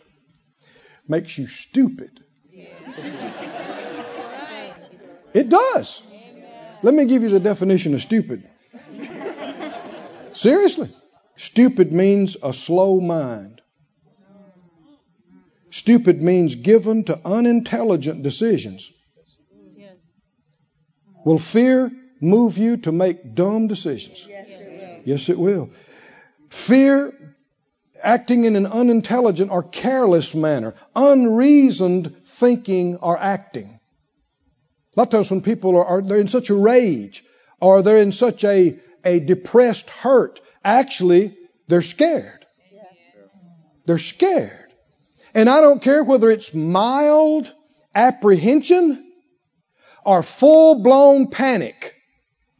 makes you stupid. It does. Let me give you the definition of stupid. Seriously. Stupid means a slow mind. Stupid means given to unintelligent decisions. Will fear move you to make dumb decisions? Yes, it will. Yes, it will. Fear acting in an unintelligent or careless manner, unreasoned thinking or acting. A lot of times when people are, are they're in such a rage or they're in such a, a depressed hurt, actually they're scared. They're scared. And I don't care whether it's mild apprehension or full blown panic.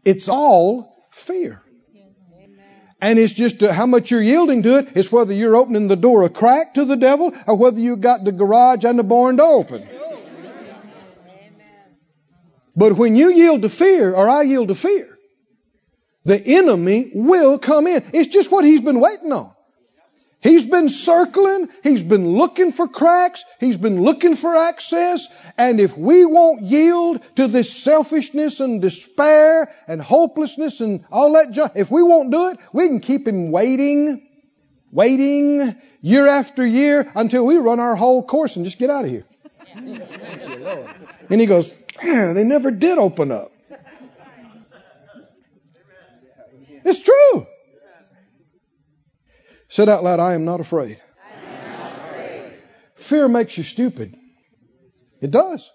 It's all fear. And it's just uh, how much you're yielding to it. It's whether you're opening the door a crack to the devil or whether you got the garage and the barn door open. But when you yield to fear, or I yield to fear, the enemy will come in. It's just what he's been waiting on. He's been circling. He's been looking for cracks. He's been looking for access. And if we won't yield to this selfishness and despair and hopelessness and all that junk, if we won't do it, we can keep him waiting, waiting year after year until we run our whole course and just get out of here. and he goes, they never did open up. It's true. Said out loud, I am not afraid. Fear makes you stupid. It does.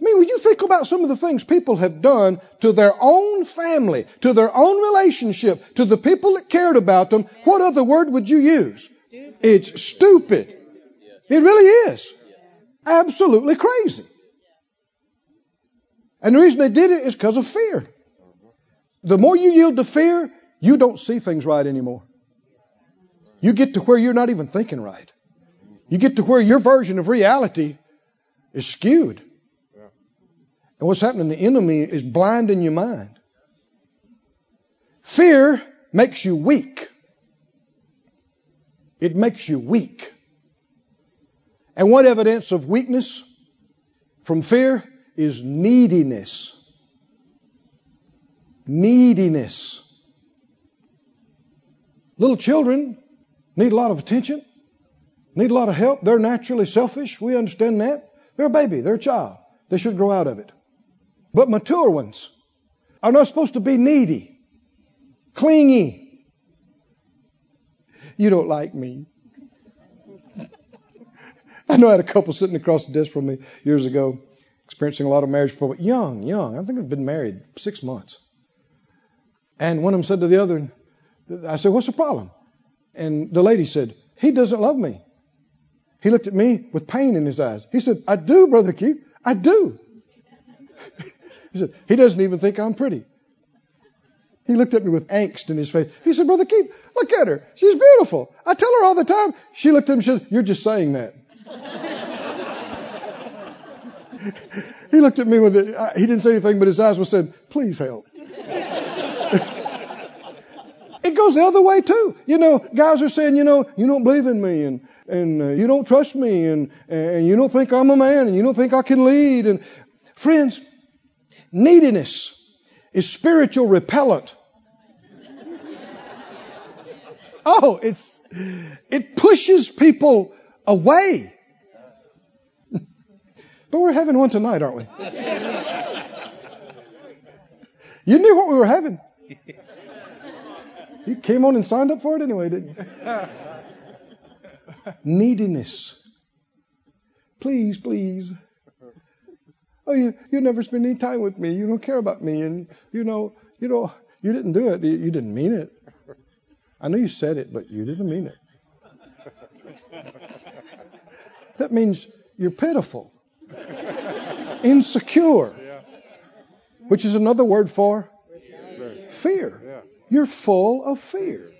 I mean, when you think about some of the things people have done to their own family, to their own relationship, to the people that cared about them, what other word would you use? It's stupid. It really is. Absolutely crazy. And the reason they did it is because of fear. The more you yield to fear, you don't see things right anymore. You get to where you're not even thinking right. You get to where your version of reality is skewed. And what's happening? The enemy is blinding your mind. Fear makes you weak. It makes you weak. And what evidence of weakness from fear is neediness. Neediness. Little children need a lot of attention, need a lot of help. They're naturally selfish. We understand that. They're a baby, they're a child. They should grow out of it. But mature ones are not supposed to be needy, clingy. You don't like me. [LAUGHS] I know I had a couple sitting across the desk from me years ago, experiencing a lot of marriage problems. Young, young. I think I've been married six months. And one of them said to the other, I said, What's the problem? And the lady said, He doesn't love me. He looked at me with pain in his eyes. He said, I do, Brother Keith. I do. [LAUGHS] he said, He doesn't even think I'm pretty. He looked at me with angst in his face. He said, Brother Keith, look at her. She's beautiful. I tell her all the time. She looked at him and said, You're just saying that. [LAUGHS] he looked at me with it. He didn't say anything, but his eyes were said, Please help. It goes the other way too. You know, guys are saying, you know, you don't believe in me and and uh, you don't trust me and and you don't think I'm a man and you don't think I can lead and friends, neediness is spiritual repellent. [LAUGHS] Oh, it's it pushes people away. [LAUGHS] but we're having one tonight, aren't we? [LAUGHS] You knew what we were having. You came on and signed up for it anyway, didn't you? Neediness. Please, please. Oh, you, you never spend any time with me. You don't care about me. And, you know, you know, you didn't do it. You, you didn't mean it. I know you said it, but you didn't mean it. that means you're pitiful, insecure, which is another word for fear. You're full of fear.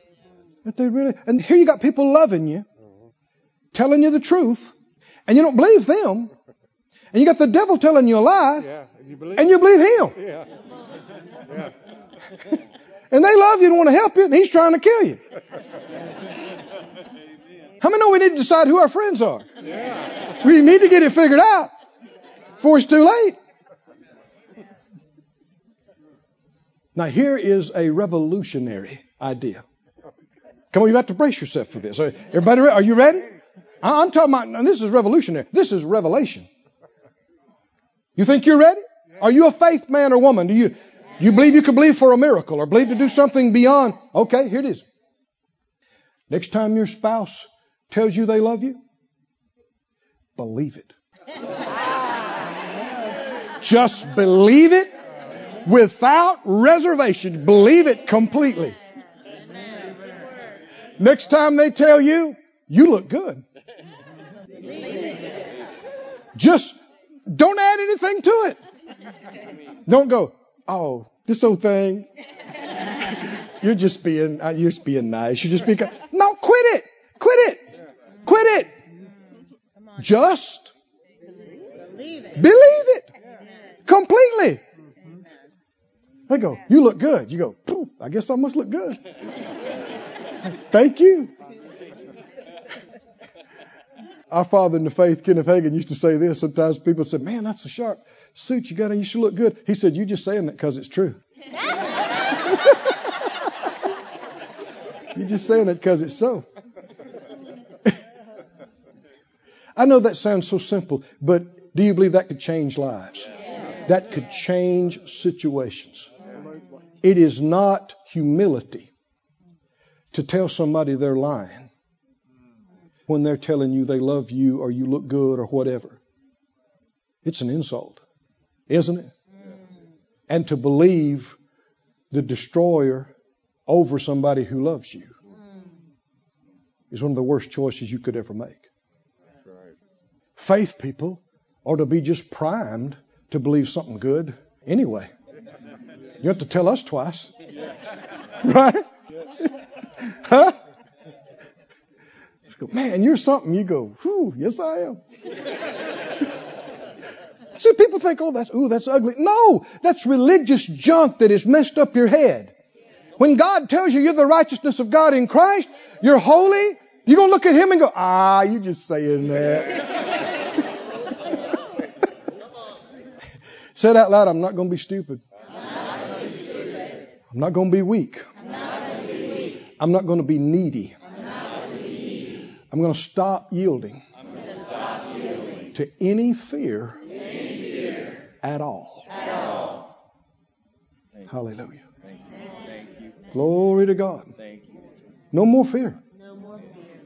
That they really, and here you got people loving you, telling you the truth, and you don't believe them. And you got the devil telling you a lie, Yeah, and you believe and you believe him. Yeah. Yeah. [LAUGHS] And they love you and want to help you, and he's trying to kill you. How many know we need to decide who our friends are? Yeah. We need to get it figured out before it's too late. Now, here is a revolutionary idea. Come on, you got to brace yourself for this. Everybody, are you ready? I'm talking about, this is revolutionary. This is revelation. You think you're ready? Are you a faith man or woman? Do you, do you believe you can believe for a miracle or believe to do something beyond? Okay, here it is. Next time your spouse tells you they love you, believe it. [LAUGHS] Just believe it without reservation. Believe it completely. Next time they tell you, you look good. Just don't add anything to it. Don't go, oh, this old thing. You're just being, uh, you're just being nice. You're just being, no, quit it. Quit it. Quit it. Just Believe it. believe it completely. They go, you look good. You go, "Pooh, I guess I must look good. Thank you. Our father in the faith, Kenneth Hagin, used to say this. Sometimes people said, man, that's a sharp suit you got on. You should look good. He said, you're just saying that because it's true. [LAUGHS] You're just saying it because it's so. [LAUGHS] I know that sounds so simple, but do you believe that could change lives? That could change situations. It is not humility to tell somebody they're lying when they're telling you they love you or you look good or whatever. It's an insult, isn't it? And to believe the destroyer over somebody who loves you is one of the worst choices you could ever make. Faith people ought to be just primed to believe something good anyway. You have to tell us twice. [LAUGHS] Right? Huh? Go, man, you're something. You go, whew, yes I am. [LAUGHS] See, people think, oh, that's, ooh, that's ugly. No, that's religious junk that has messed up your head. When God tells you you're the righteousness of God in Christ, you're holy, you're going to look at Him and go, ah, you're just saying that. [LAUGHS] Say it out loud, I'm not going to be stupid. I'm not going to be weak. I'm not going to be needy. I'm going to stop yielding to any fear at all. Hallelujah. thank you Glory to God. No more fear.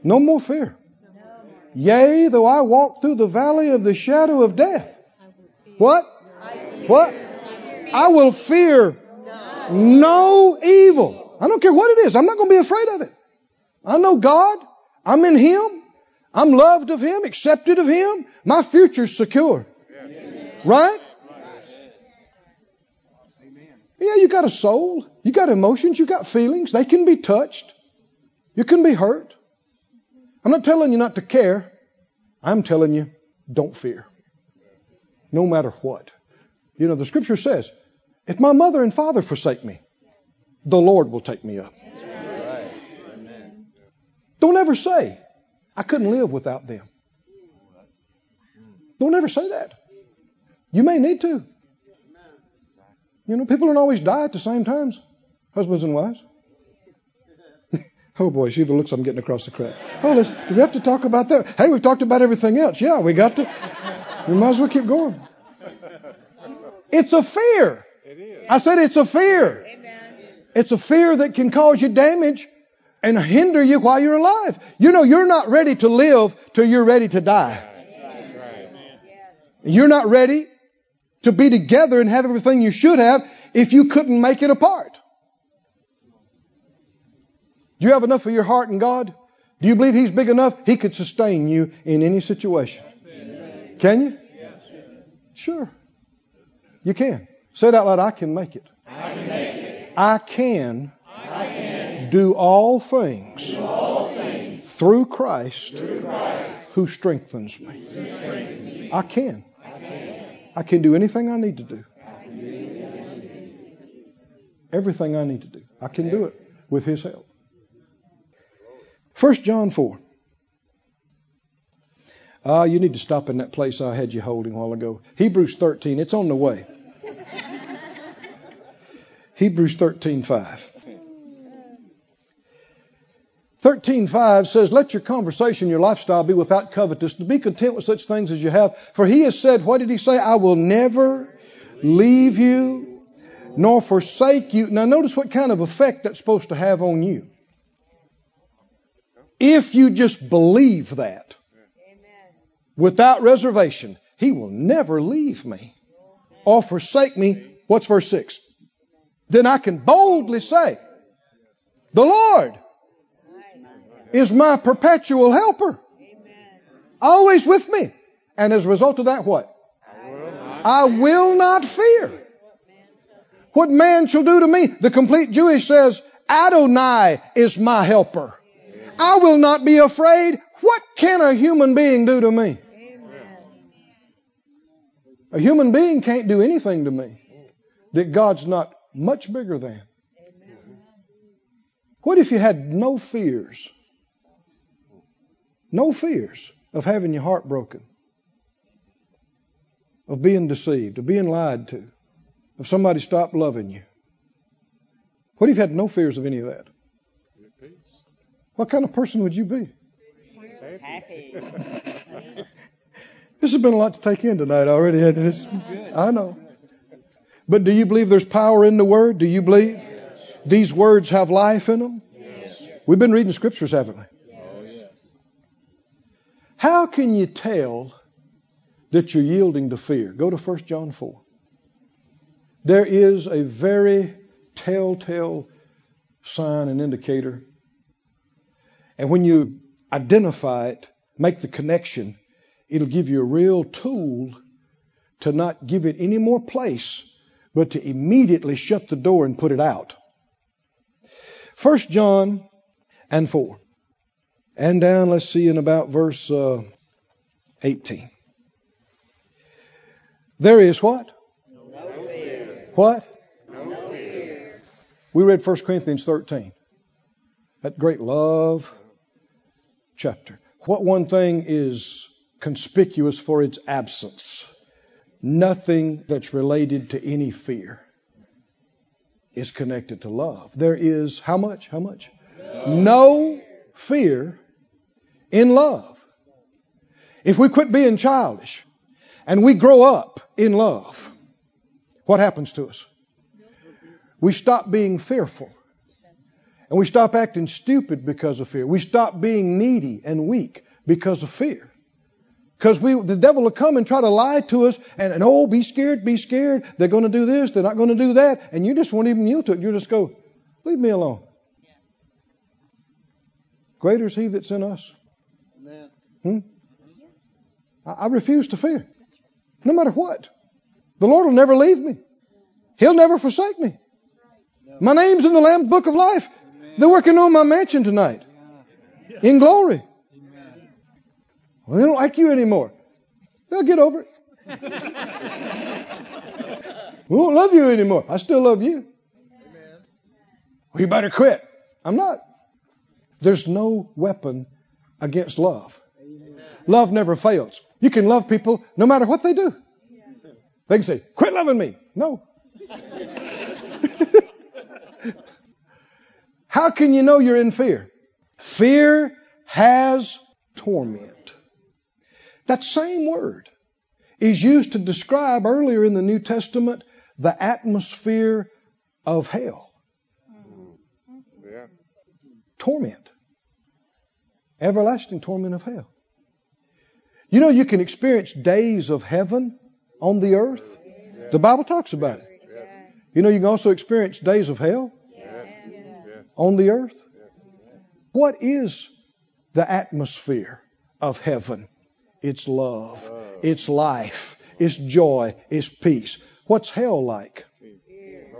No more fear. Yea, though I walk through the valley of the shadow of death. What? What? I will fear no evil. I don't care what it is. I'm not going to be afraid of it. I know God. I'm in Him. I'm loved of Him, accepted of Him. My future's secure. Right? Yeah, you got a soul. You got emotions. You got feelings. They can be touched. You can be hurt. I'm not telling you not to care. I'm telling you, don't fear. No matter what. You know, the scripture says, if my mother and father forsake me, the Lord will take me up. Don't ever say, I couldn't live without them. Don't ever say that. You may need to. You know, people don't always die at the same times, husbands and wives. [LAUGHS] oh boy, see the looks I'm getting across the crack. Oh, let's, do we have to talk about that? Hey, we've talked about everything else. Yeah, we got to. We might as well keep going. It's a fear. I said it's a fear. It's a fear that can cause you damage and hinder you while you're alive. You know, you're not ready to live till you're ready to die. You're not ready to be together and have everything you should have if you couldn't make it apart. Do you have enough of your heart in God? Do you believe He's big enough? He could sustain you in any situation. Can you? Sure. You can. Say it out loud. I can make it. I can, make it. I can, I can do, all things, do all things through, Christ, through Christ who strengthens me. Who strengthens me. I, can. I can. I can do anything I need to do. Everything I need to do. I can do it with His help. 1 John 4. Ah, uh, you need to stop in that place I had you holding a while ago. Hebrews 13. It's on the way. Hebrews 13:5. 13:5 says, "Let your conversation, your lifestyle be without covetousness. Be content with such things as you have. For he has said, what did he say? I will never leave you nor forsake you." Now notice what kind of effect that's supposed to have on you. If you just believe that without reservation, he will never leave me or forsake me. What's verse 6? Then I can boldly say, The Lord is my perpetual helper. Always with me. And as a result of that, what? I will not fear. What man shall do to me? The complete Jewish says, Adonai is my helper. I will not be afraid. What can a human being do to me? A human being can't do anything to me that God's not much bigger than. What if you had no fears? No fears of having your heart broken, of being deceived, of being lied to, of somebody stopped loving you. What if you had no fears of any of that? What kind of person would you be? Happy. [LAUGHS] This has been a lot to take in tonight already. hasn't? It's- I know. But do you believe there's power in the Word? Do you believe these words have life in them? We've been reading scriptures, haven't we? Yes. How can you tell that you're yielding to fear? Go to 1 John 4. There is a very telltale sign and indicator. And when you identify it, make the connection, it'll give you a real tool to not give it any more place, but to immediately shut the door and put it out. 1 John and 4. And down, let's see, in about verse uh, 18. There is what? No What? No We read 1 Corinthians 13. That great love chapter. What one thing is conspicuous for its absence? Nothing that's related to any fear is connected to love. There is how much? How much? No fear in love. If we quit being childish and we grow up in love, what happens to us? We stop being fearful. And we stop acting stupid because of fear. We stop being needy and weak because of fear. Because we, the devil will come and try to lie to us and, and oh, be scared, be scared. They're going to do this, they're not going to do that. And you just won't even yield to it. You just go, leave me alone. Greater is he that's in us. Hmm? I, I refuse to fear. No matter what. The Lord will never leave me. He'll never forsake me. My name's in the Lamb's Book of Life. They're working on my mansion tonight. In glory. Well, they don't like you anymore. They'll get over it. we won't love you anymore. I still love you. Well, you better quit. I'm not. There's no weapon against love. Love never fails. You can love people no matter what they do. They can say, quit loving me. No. [LAUGHS] How can you know you're in fear? Fear has torment. That same word is used to describe earlier in the New Testament the atmosphere of hell. Yeah. Torment. Everlasting torment of hell. You know, you can experience days of heaven on the earth. The Bible talks about it. You know, you can also experience days of hell on the earth. What is the atmosphere of heaven? It's love, it's life, it's joy, it's peace. What's hell like? Fear.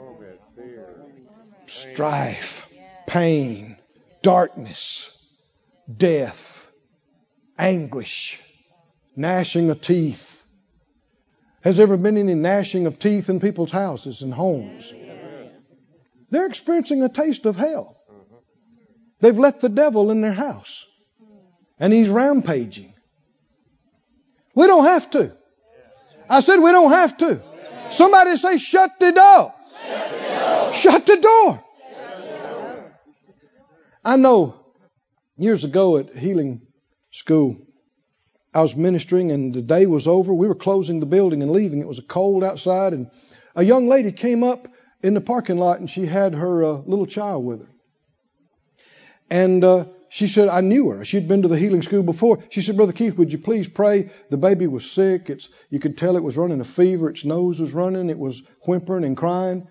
Strife, pain, darkness, death, anguish, gnashing of teeth. Has there ever been any gnashing of teeth in people's houses and homes? They're experiencing a taste of hell. Mm-hmm. They've let the devil in their house. And he's rampaging. We don't have to. I said we don't have to. Somebody say, shut the door. Shut the door. I know years ago at healing school, I was ministering and the day was over. We were closing the building and leaving. It was a cold outside, and a young lady came up in the parking lot and she had her uh, little child with her. And uh, she said, I knew her. She'd been to the healing school before. She said, Brother Keith, would you please pray? The baby was sick. It's, you could tell it was running a fever. Its nose was running. It was whimpering and crying.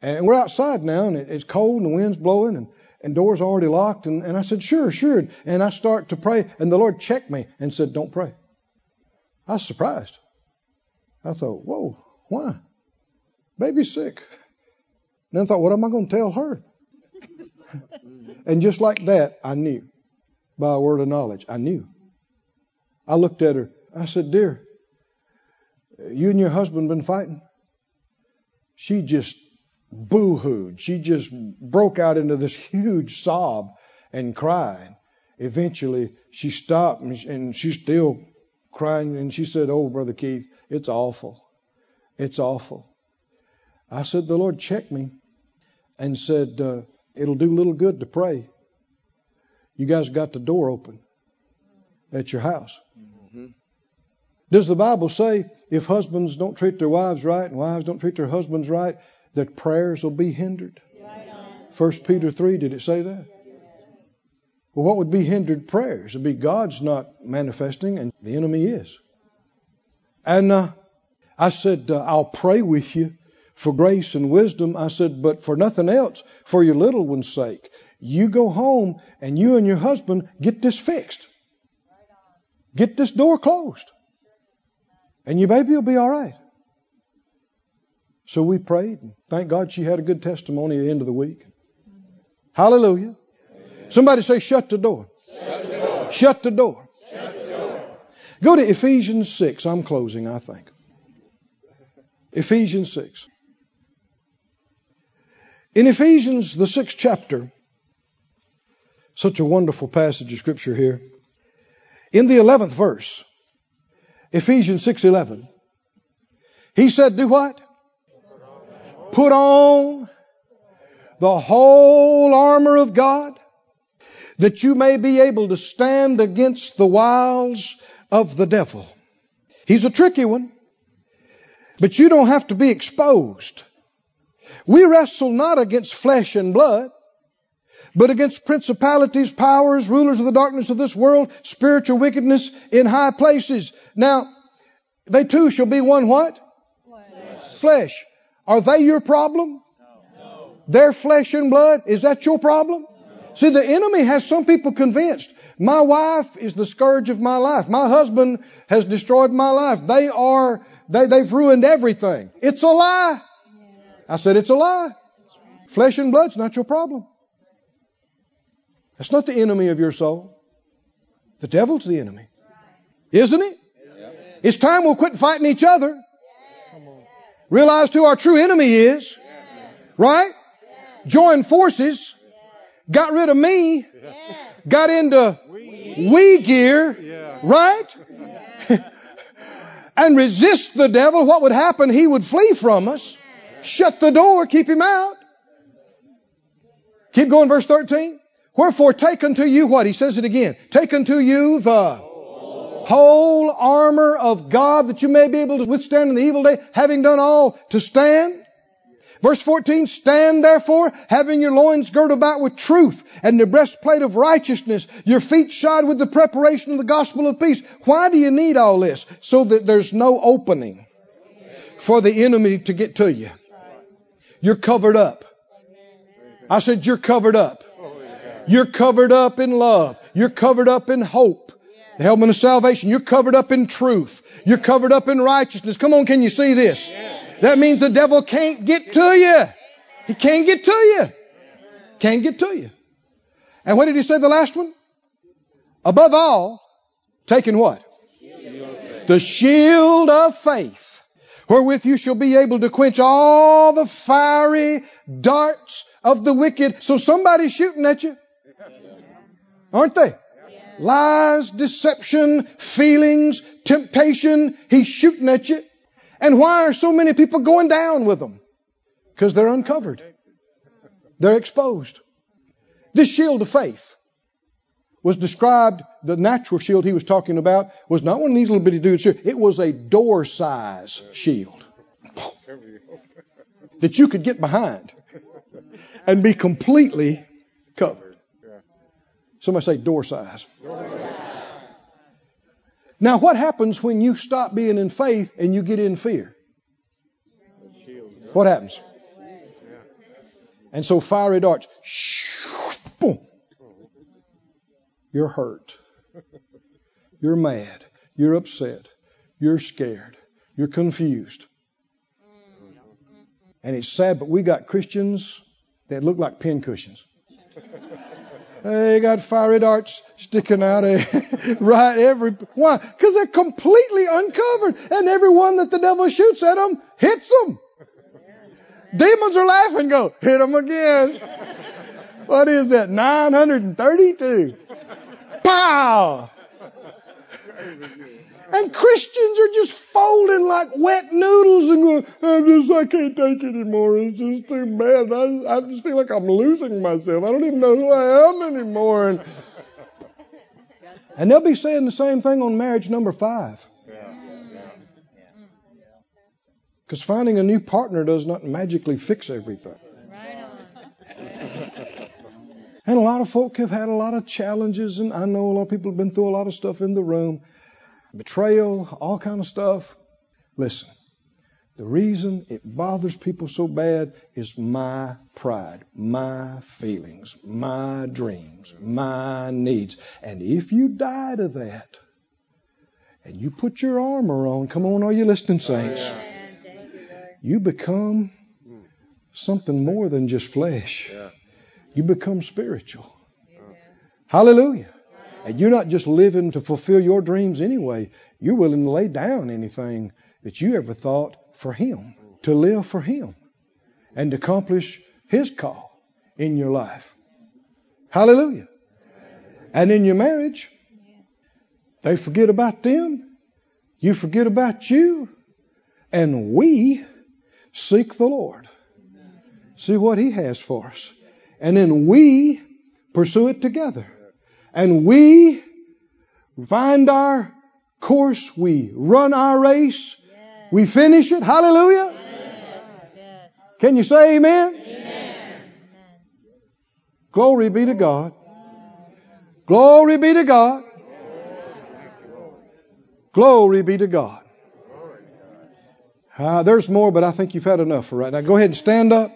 And we're outside now, and it, it's cold, and the wind's blowing, and, and doors already locked. And, and I said, Sure, sure. And I start to pray, and the Lord checked me and said, Don't pray. I was surprised. I thought, whoa, why? Baby's sick. And then I thought, what am I going to tell her? [LAUGHS] and just like that, I knew by a word of knowledge. I knew. I looked at her. I said, Dear, you and your husband been fighting? She just boo hooed. She just broke out into this huge sob and cried. Eventually, she stopped and, she's still crying. And she said, Oh, Brother Keith, it's awful. It's awful. I said, The Lord checked me and said, uh, It'll do little good to pray. You guys got the door open at your house. Mm-hmm. Does the Bible say if husbands don't treat their wives right and wives don't treat their husbands right, that prayers will be hindered? First Peter 3, did it say that? Well, what would be hindered prayers? It'd be God's not manifesting and the enemy is. And uh, I said, uh, I'll pray with you for grace and wisdom. I said, but for nothing else, for your little one's sake, you go home and you and your husband get this fixed. Get this door closed. And your baby will be all right. So we prayed. And thank God she had a good testimony at the end of the week. Hallelujah. Somebody say, shut the door. Shut the door. Shut the door. Shut the door. Go to Ephesians 6. I'm closing, I think. Ephesians 6. In Ephesians, the sixth chapter, such a wonderful passage of scripture here. In the 11th verse, Ephesians 6:11, he said, "Do what? Put on the whole armor of God, that you may be able to stand against the wiles of the devil." He's a tricky one, but you don't have to be exposed. We wrestle not against flesh and blood, but against principalities, powers, rulers of the darkness of this world, spiritual wickedness in high places. Now, they too shall be one what? Flesh. flesh. Are they your problem? No. Their flesh and blood? Is that your problem? No. See, the enemy has some people convinced. My wife is the scourge of my life. My husband has destroyed my life. They are, they, they've ruined everything. It's a lie. I said, it's a lie. Flesh and blood's not your problem. That's not the enemy of your soul. The devil's the enemy. Isn't it? It's time we'll quit fighting each other. Realize who our true enemy is. Right? Join forces. Got rid of me. Got into we gear. Right? [LAUGHS] and resist the devil. What would happen? He would flee from us. Shut the door, keep him out. Keep going, verse 13. Wherefore take unto you what? He says it again. Take unto you the whole armor of God that you may be able to withstand in the evil day, having done all to stand. Verse 14, stand therefore, having your loins girt about with truth, and the breastplate of righteousness, your feet shod with the preparation of the gospel of peace. Why do you need all this? So that there's no opening for the enemy to get to you. You're covered up. I said, You're covered up. You're covered up in love. You're covered up in hope. The helmet of salvation. You're covered up in truth. You're covered up in righteousness. Come on, can you see this? That means the devil can't get to you. He can't get to you. Can't get to you. And what did he say the last one? Above all, taking what? The shield of faith wherewith you shall be able to quench all the fiery darts of the wicked. So somebody's shooting at you. Aren't they? Lies, deception, feelings, temptation. He's shooting at you. And why are so many people going down with them? Because they're uncovered. They're exposed. This shield of faith was described, the natural shield he was talking about was not one of these little bitty dudes here. It was a door size shield that you could get behind and be completely covered. Somebody say door size. Now, what happens when you stop being in faith and you get in fear? What happens? And so fiery darts, boom, you're hurt. You're mad. You're upset. You're scared. You're confused. And it's sad, but we got Christians that look like pin cushions. They got fiery darts sticking out of [LAUGHS] right every why? Because they're completely uncovered, and every one that the devil shoots at them hits them. Demons are laughing. Go hit them again. What is that? 932. Pow! And Christians are just folding like wet noodles and going, I'm just, I can't take it anymore. It's just too bad. I, I just feel like I'm losing myself. I don't even know who I am anymore. And, and they'll be saying the same thing on marriage number five. Because finding a new partner does not magically fix everything. And a lot of folk have had a lot of challenges, and I know a lot of people have been through a lot of stuff in the room betrayal, all kind of stuff. Listen, the reason it bothers people so bad is my pride, my feelings, my dreams, my needs. And if you die to that, and you put your armor on, come on, are you listening, saints? You become something more than just flesh. You become spiritual. Hallelujah. And you're not just living to fulfill your dreams anyway. You're willing to lay down anything that you ever thought for Him, to live for Him, and to accomplish His call in your life. Hallelujah. And in your marriage, they forget about them, you forget about you, and we seek the Lord. See what He has for us. And then we pursue it together and we find our course, we run our race, yes. we finish it. Hallelujah. Yes. Can you say amen? amen? Glory be to God. Glory be to God. Glory be to God. Uh, there's more, but I think you've had enough for right now. Go ahead and stand up.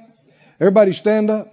Everybody stand up.